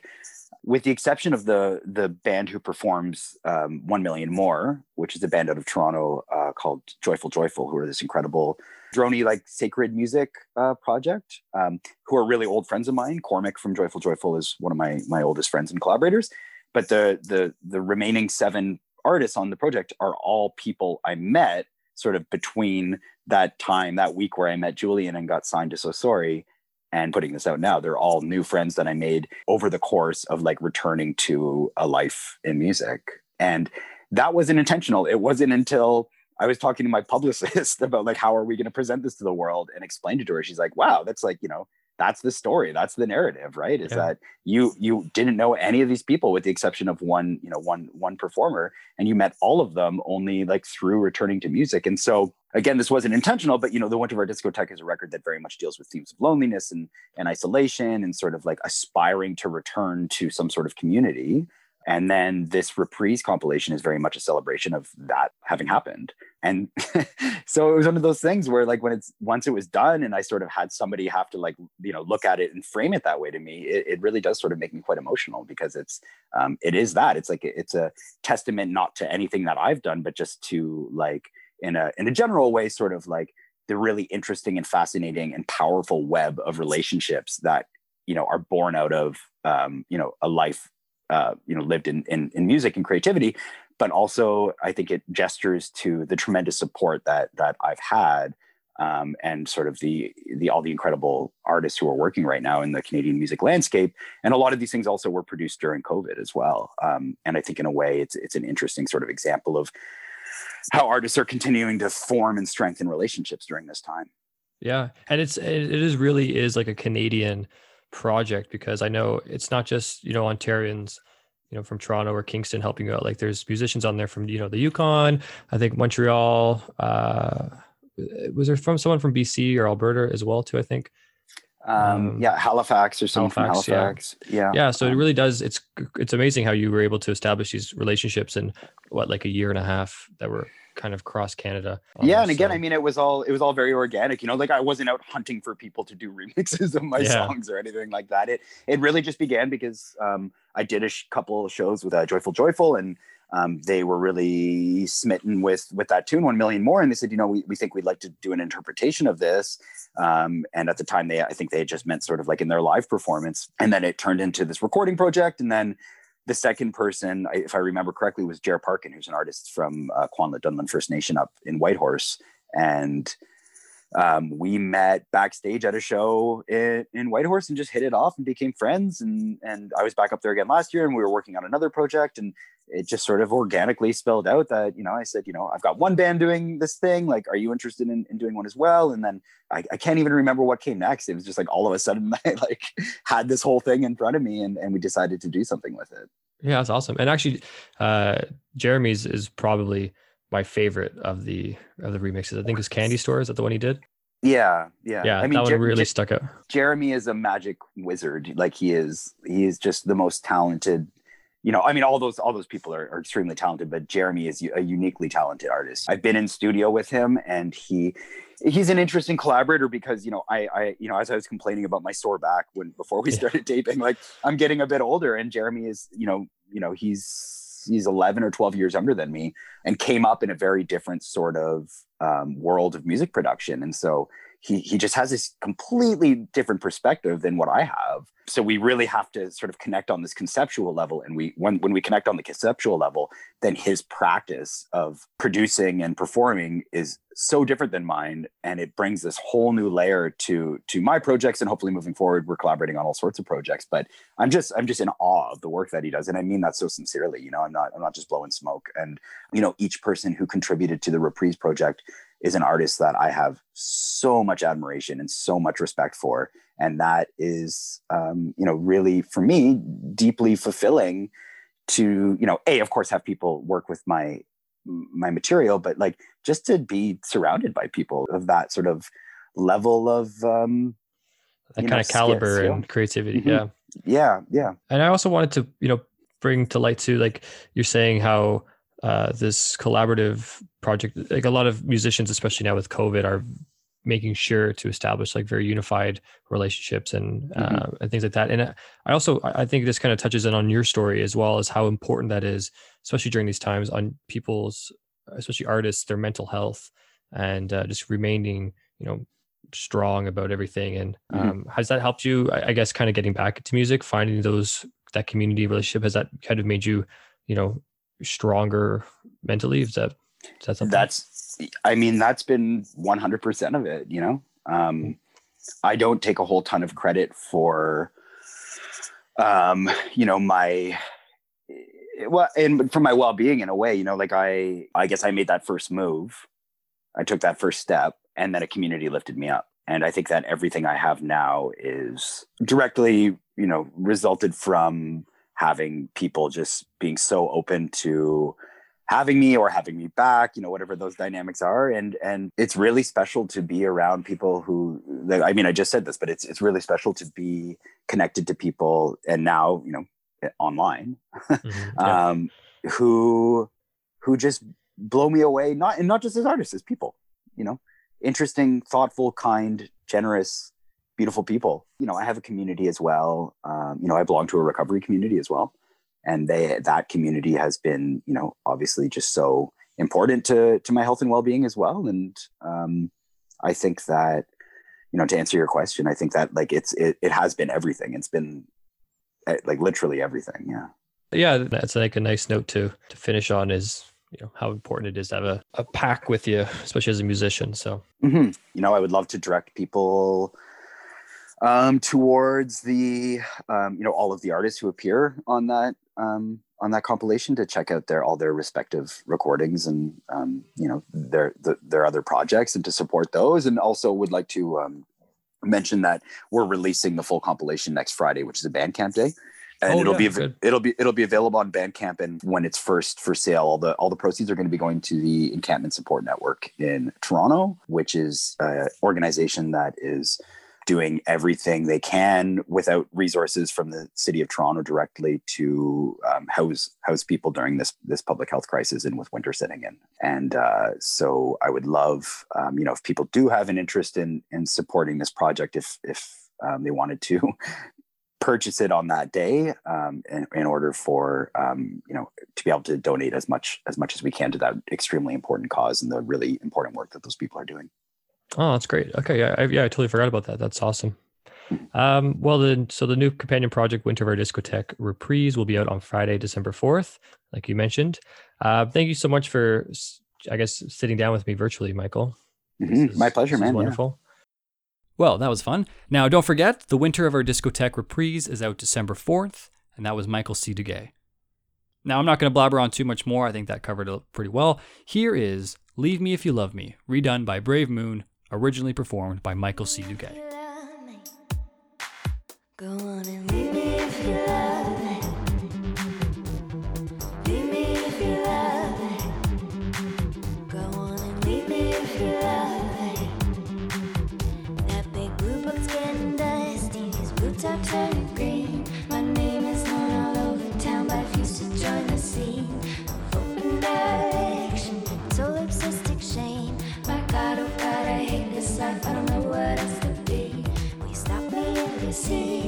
with the exception of the the band who performs um, One Million More, which is a band out of Toronto uh, called Joyful Joyful, who are this incredible drony like sacred music uh, project, um, who are really old friends of mine. Cormac from Joyful Joyful is one of my my oldest friends and collaborators. But the the the remaining seven artists on the project are all people I met sort of between that time that week where I met Julian and got signed to So Sorry and putting this out now. They're all new friends that I made over the course of like returning to a life in music. And that wasn't intentional. It wasn't until I was talking to my publicist about like how are we going to present this to the world and explained it to her. She's like, wow, that's like, you know, that's the story. That's the narrative, right? Is Yeah. that you you didn't know any of these people with the exception of one, you know, one one performer and you met all of them only like through returning to music. And so again, this wasn't intentional, but you know, the Winter of Our Discotheque is a record that very much deals with themes of loneliness and and isolation and sort of like aspiring to return to some sort of community. And then this reprise compilation is very much a celebration of that having happened. And so it was one of those things where like when it's once it was done and I sort of had somebody have to like, you know, look at it and frame it that way to me, it, it really does sort of make me quite emotional because it's um it is that. It's like it's a testament not to anything that I've done, but just to like in a in a general way, sort of like the really interesting and fascinating and powerful web of relationships that you know are born out of um, you know a life uh, you know lived in, in in music and creativity. But also i think it gestures to the tremendous support that that i've had um, and sort of the the all the incredible artists who are working right now in the canadian music landscape. And a lot of these things also were produced during covid as well. Um, and i think in a way it's it's an interesting sort of example of how artists are continuing to form and strengthen relationships during this time. Yeah, and it's it is really is like a Canadian project because I know it's not just you know Ontarians, you know from Toronto or Kingston helping you out. Like there's musicians on there from you know the Yukon, I think Montreal. Uh, was there from someone from BC or Alberta as well too? I think. Um, Um, yeah, Halifax or something Halifax, from yeah. Yeah. Yeah, so it really does. It's it's amazing how you were able to establish these relationships in what like a year and a half that were kind of cross Canada. yeah and again so- i mean it was all it was all very organic you know like i wasn't out hunting for people to do remixes of my Yeah. songs or anything like that it it really just began because um i did a sh- couple of shows with uh, joyful joyful and um, they were really smitten with with that tune one million more and they said you know we, we think we'd like to do an interpretation of this um, and at the time they i think they had just meant sort of like in their live performance and then it turned into this recording project and then the second person, if I remember correctly, was Jer Parkin, who's an artist from uh, Kwanlin Dün First Nation up in Whitehorse. And um, we met backstage at a show in, in Whitehorse and just hit it off and became friends. And, and I was back up there again last year and we were working on another project. And it just sort of organically spelled out that, you know, I said, you know, I've got one band doing this thing. Like, are you interested in, in doing one as well? And then I, I can't even remember what came next. It was just like all of a sudden I like had this whole thing in front of me and, and we decided to do something with it. Yeah, that's awesome. And actually, uh, Jeremy's is probably my favorite of the of the remixes. I think it's Candy Store. Is that the one he did? Yeah, yeah. Yeah, I mean, that one Jer- really Jer- stuck out. Jeremy is a magic wizard. Like he is, he is just the most talented. You know, I mean, all those all those people are, are extremely talented, but Jeremy is a uniquely talented artist. I've been in studio with him, and he he's an interesting collaborator because you know I I you know as I was complaining about my sore back when before we Yeah. started taping, like I'm getting a bit older, and Jeremy is you know you know he's he's 11 or 12 years younger than me and came up in a very different sort of um, world of music production and so he he just has this completely different perspective than what I have. So we really have to sort of connect on this conceptual level. And we when when we connect on the conceptual level, then his practice of producing and performing is so different than mine. And it brings this whole new layer to to my projects. And hopefully moving forward, we're collaborating on all sorts of projects. But I'm just I'm just in awe of the work that he does. And I mean that so sincerely. You know, I'm not I'm not just blowing smoke. And you know, each person who contributed to the reprise project is an artist that I have so much admiration and so much respect for. And that is, um, you know, really for me, deeply fulfilling to, you know, A, of course, have people work with my my material, but like just to be surrounded by people of that sort of level of um That kind know, of caliber skits, yeah. and creativity. Mhm. Yeah. yeah, yeah. And I also wanted to, you know, bring to light too, like you're saying how uh, this collaborative project, like a lot of musicians, especially now with COVID, are making sure to establish like very unified relationships and Mhm. uh, and things like that. And uh, I also I think this kind of touches in on your story as well as how important that is, especially during these times, on people's, especially artists, their mental health and uh, just remaining, you know, strong about everything. And Mhm. um, has that helped you? I guess kind of getting back to music, finding those that community relationship. Has that kind of made you, you know, stronger mentally? Is that is that something? That's, I mean, that's been 100% of it, you know? Um, I don't take a whole ton of credit for, um, you know, my, well, and for my well-being in a way, you know, like I, I guess I made that first move. I took that first step and then a community lifted me up. And I think that everything I have now is directly, you know, resulted from having people just being so open to having me or having me back you know whatever those dynamics are and and it's really special to be around people who i mean i just said this but it's it's really special to be connected to people and now you know online Mhm. Yeah. um who who just blow me away not and not just as artists as people you know interesting thoughtful kind generous beautiful people. You know i have a community as well. Um, you know i belong to a recovery community as well. And they that community has been you know obviously just so important to to my health and well-being as well. And um i think that you know to answer your question i think that like it's it, it has been everything. It's been eh, like literally everything. Yeah. Yeah, that's like a nice note to to finish on. Is you know how important it is to have a, a pack with you, especially as a musician. So hmm You know, I would love to direct people um, towards the, um, you know, all of the artists who appear on that um, on that compilation to check out their all their respective recordings and um, you know their the, their other projects and to support those. And also would like to um, mention that we're releasing the full compilation next Friday, which is a Bandcamp day. And Oh, it'll yeah, be good. it'll be it'll be available on Bandcamp and when it's first for sale, all the all the proceeds are going to be going to the Encampment Support Network in Toronto, which is an organization that is doing everything they can without resources from the city of Toronto directly to um, house house people during this this public health crisis and with winter setting in. And uh, so I would love, um, you know, if people do have an interest in in supporting this project, if if um, they wanted to purchase it on that day um, in, in order for um, you know to be able to donate as much as much as we can to that extremely important cause and the really important work that those people are doing. Oh, that's great. Okay, yeah, I, yeah, I totally forgot about that. That's awesome. Um, well, then, so the new companion project, Winter of Our Discotheque Reprise, will be out on Friday, December fourth, like you mentioned. Uh, thank you so much for, I guess, sitting down with me virtually, Michael. This Mhm. is- My pleasure, this is man. Yeah. Wonderful. Well, that was fun. Now, don't forget, The Winter of Our Discotheque Reprise is out December 4th, and that was Michael C. Duguay. Now, I'm not going to blabber on too much more. I think that covered it pretty well. Here is Leave Me If You Love Me, redone by Brave Moon, originally performed by Michael C. Duguay. And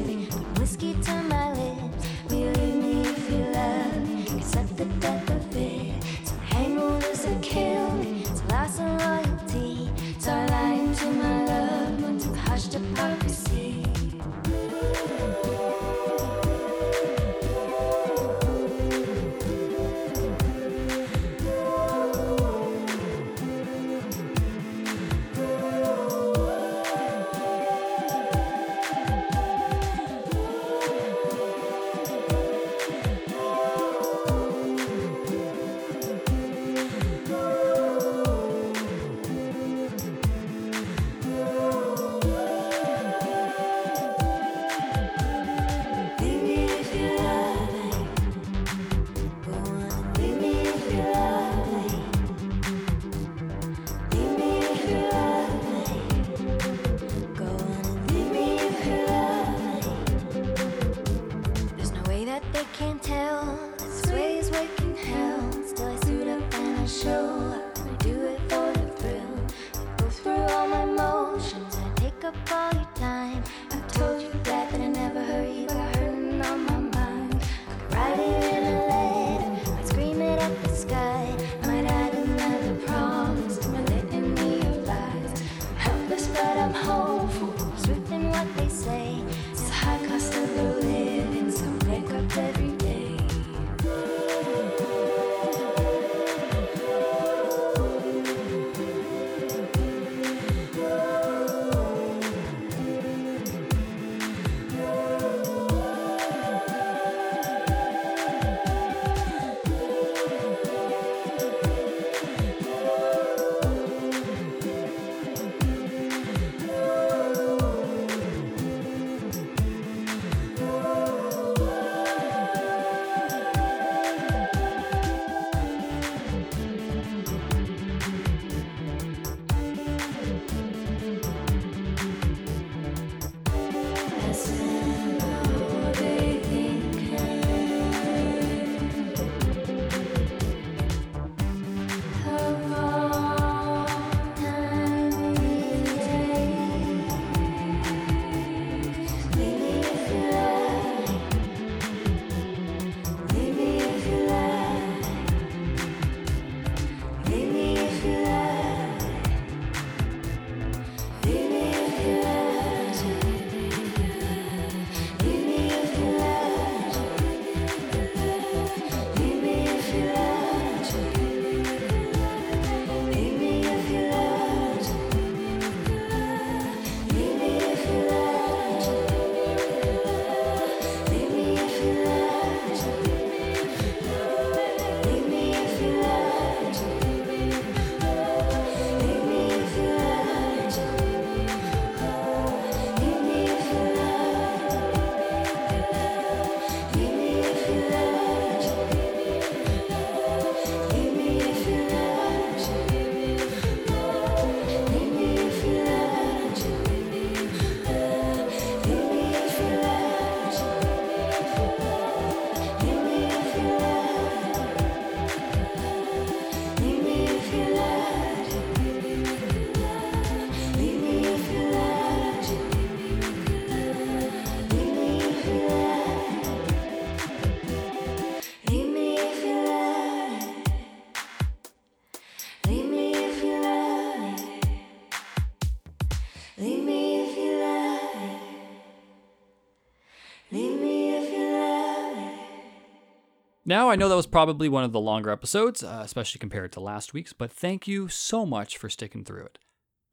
Now, I know that was probably one of the longer episodes, uh, especially compared to last week's, but thank you so much for sticking through it.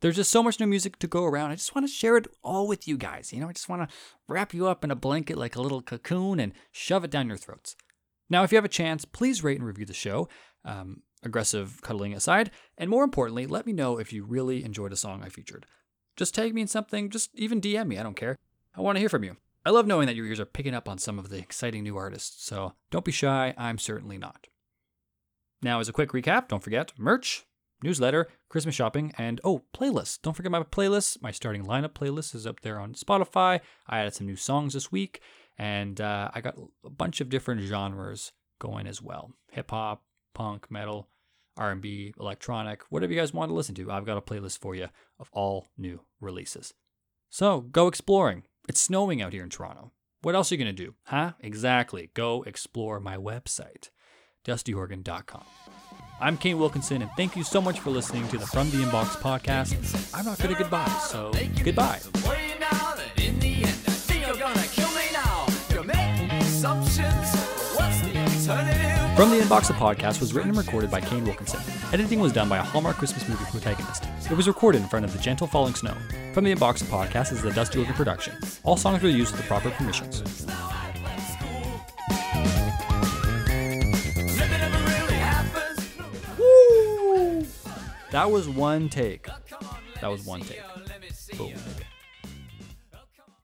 There's just so much new music to go around. I just want to share it all with you guys. You know, I just want to wrap you up in a blanket like a little cocoon and shove it down your throats. Now, if you have a chance, please rate and review the show, um, aggressive cuddling aside, and more importantly, let me know if you really enjoyed a song I featured. Just tag me in something, just even DM me, I don't care. I want to hear from you. I love knowing that your ears are picking up on some of the exciting new artists, so don't be shy, I'm certainly not. Now, as a quick recap, don't forget merch, newsletter, Christmas shopping, and oh, playlists. Don't forget my playlist. My starting lineup playlist is up there on Spotify. I added some new songs this week, and uh, I got a bunch of different genres going as well: hip hop, punk, metal, R&B, electronic, whatever you guys want to listen to. I've got a playlist for you of all new releases. So go exploring. It's snowing out here in Toronto. What else are you going to do? Huh? Exactly. Go explore my website, dustyorgan.com. I'm Kane Wilkinson, and thank you so much for listening to the From the Inbox podcast. I'm not good at goodbye, so goodbye. For From the Inbox, the podcast was written and recorded by Kane Wilkinson. Editing was done by a Hallmark Christmas movie protagonist. It was recorded in front of the gentle falling snow. From the Inbox, the podcast is the Dusty Organ production. All songs were used with the proper permissions. Happens. That was one take. That was one take. Boom.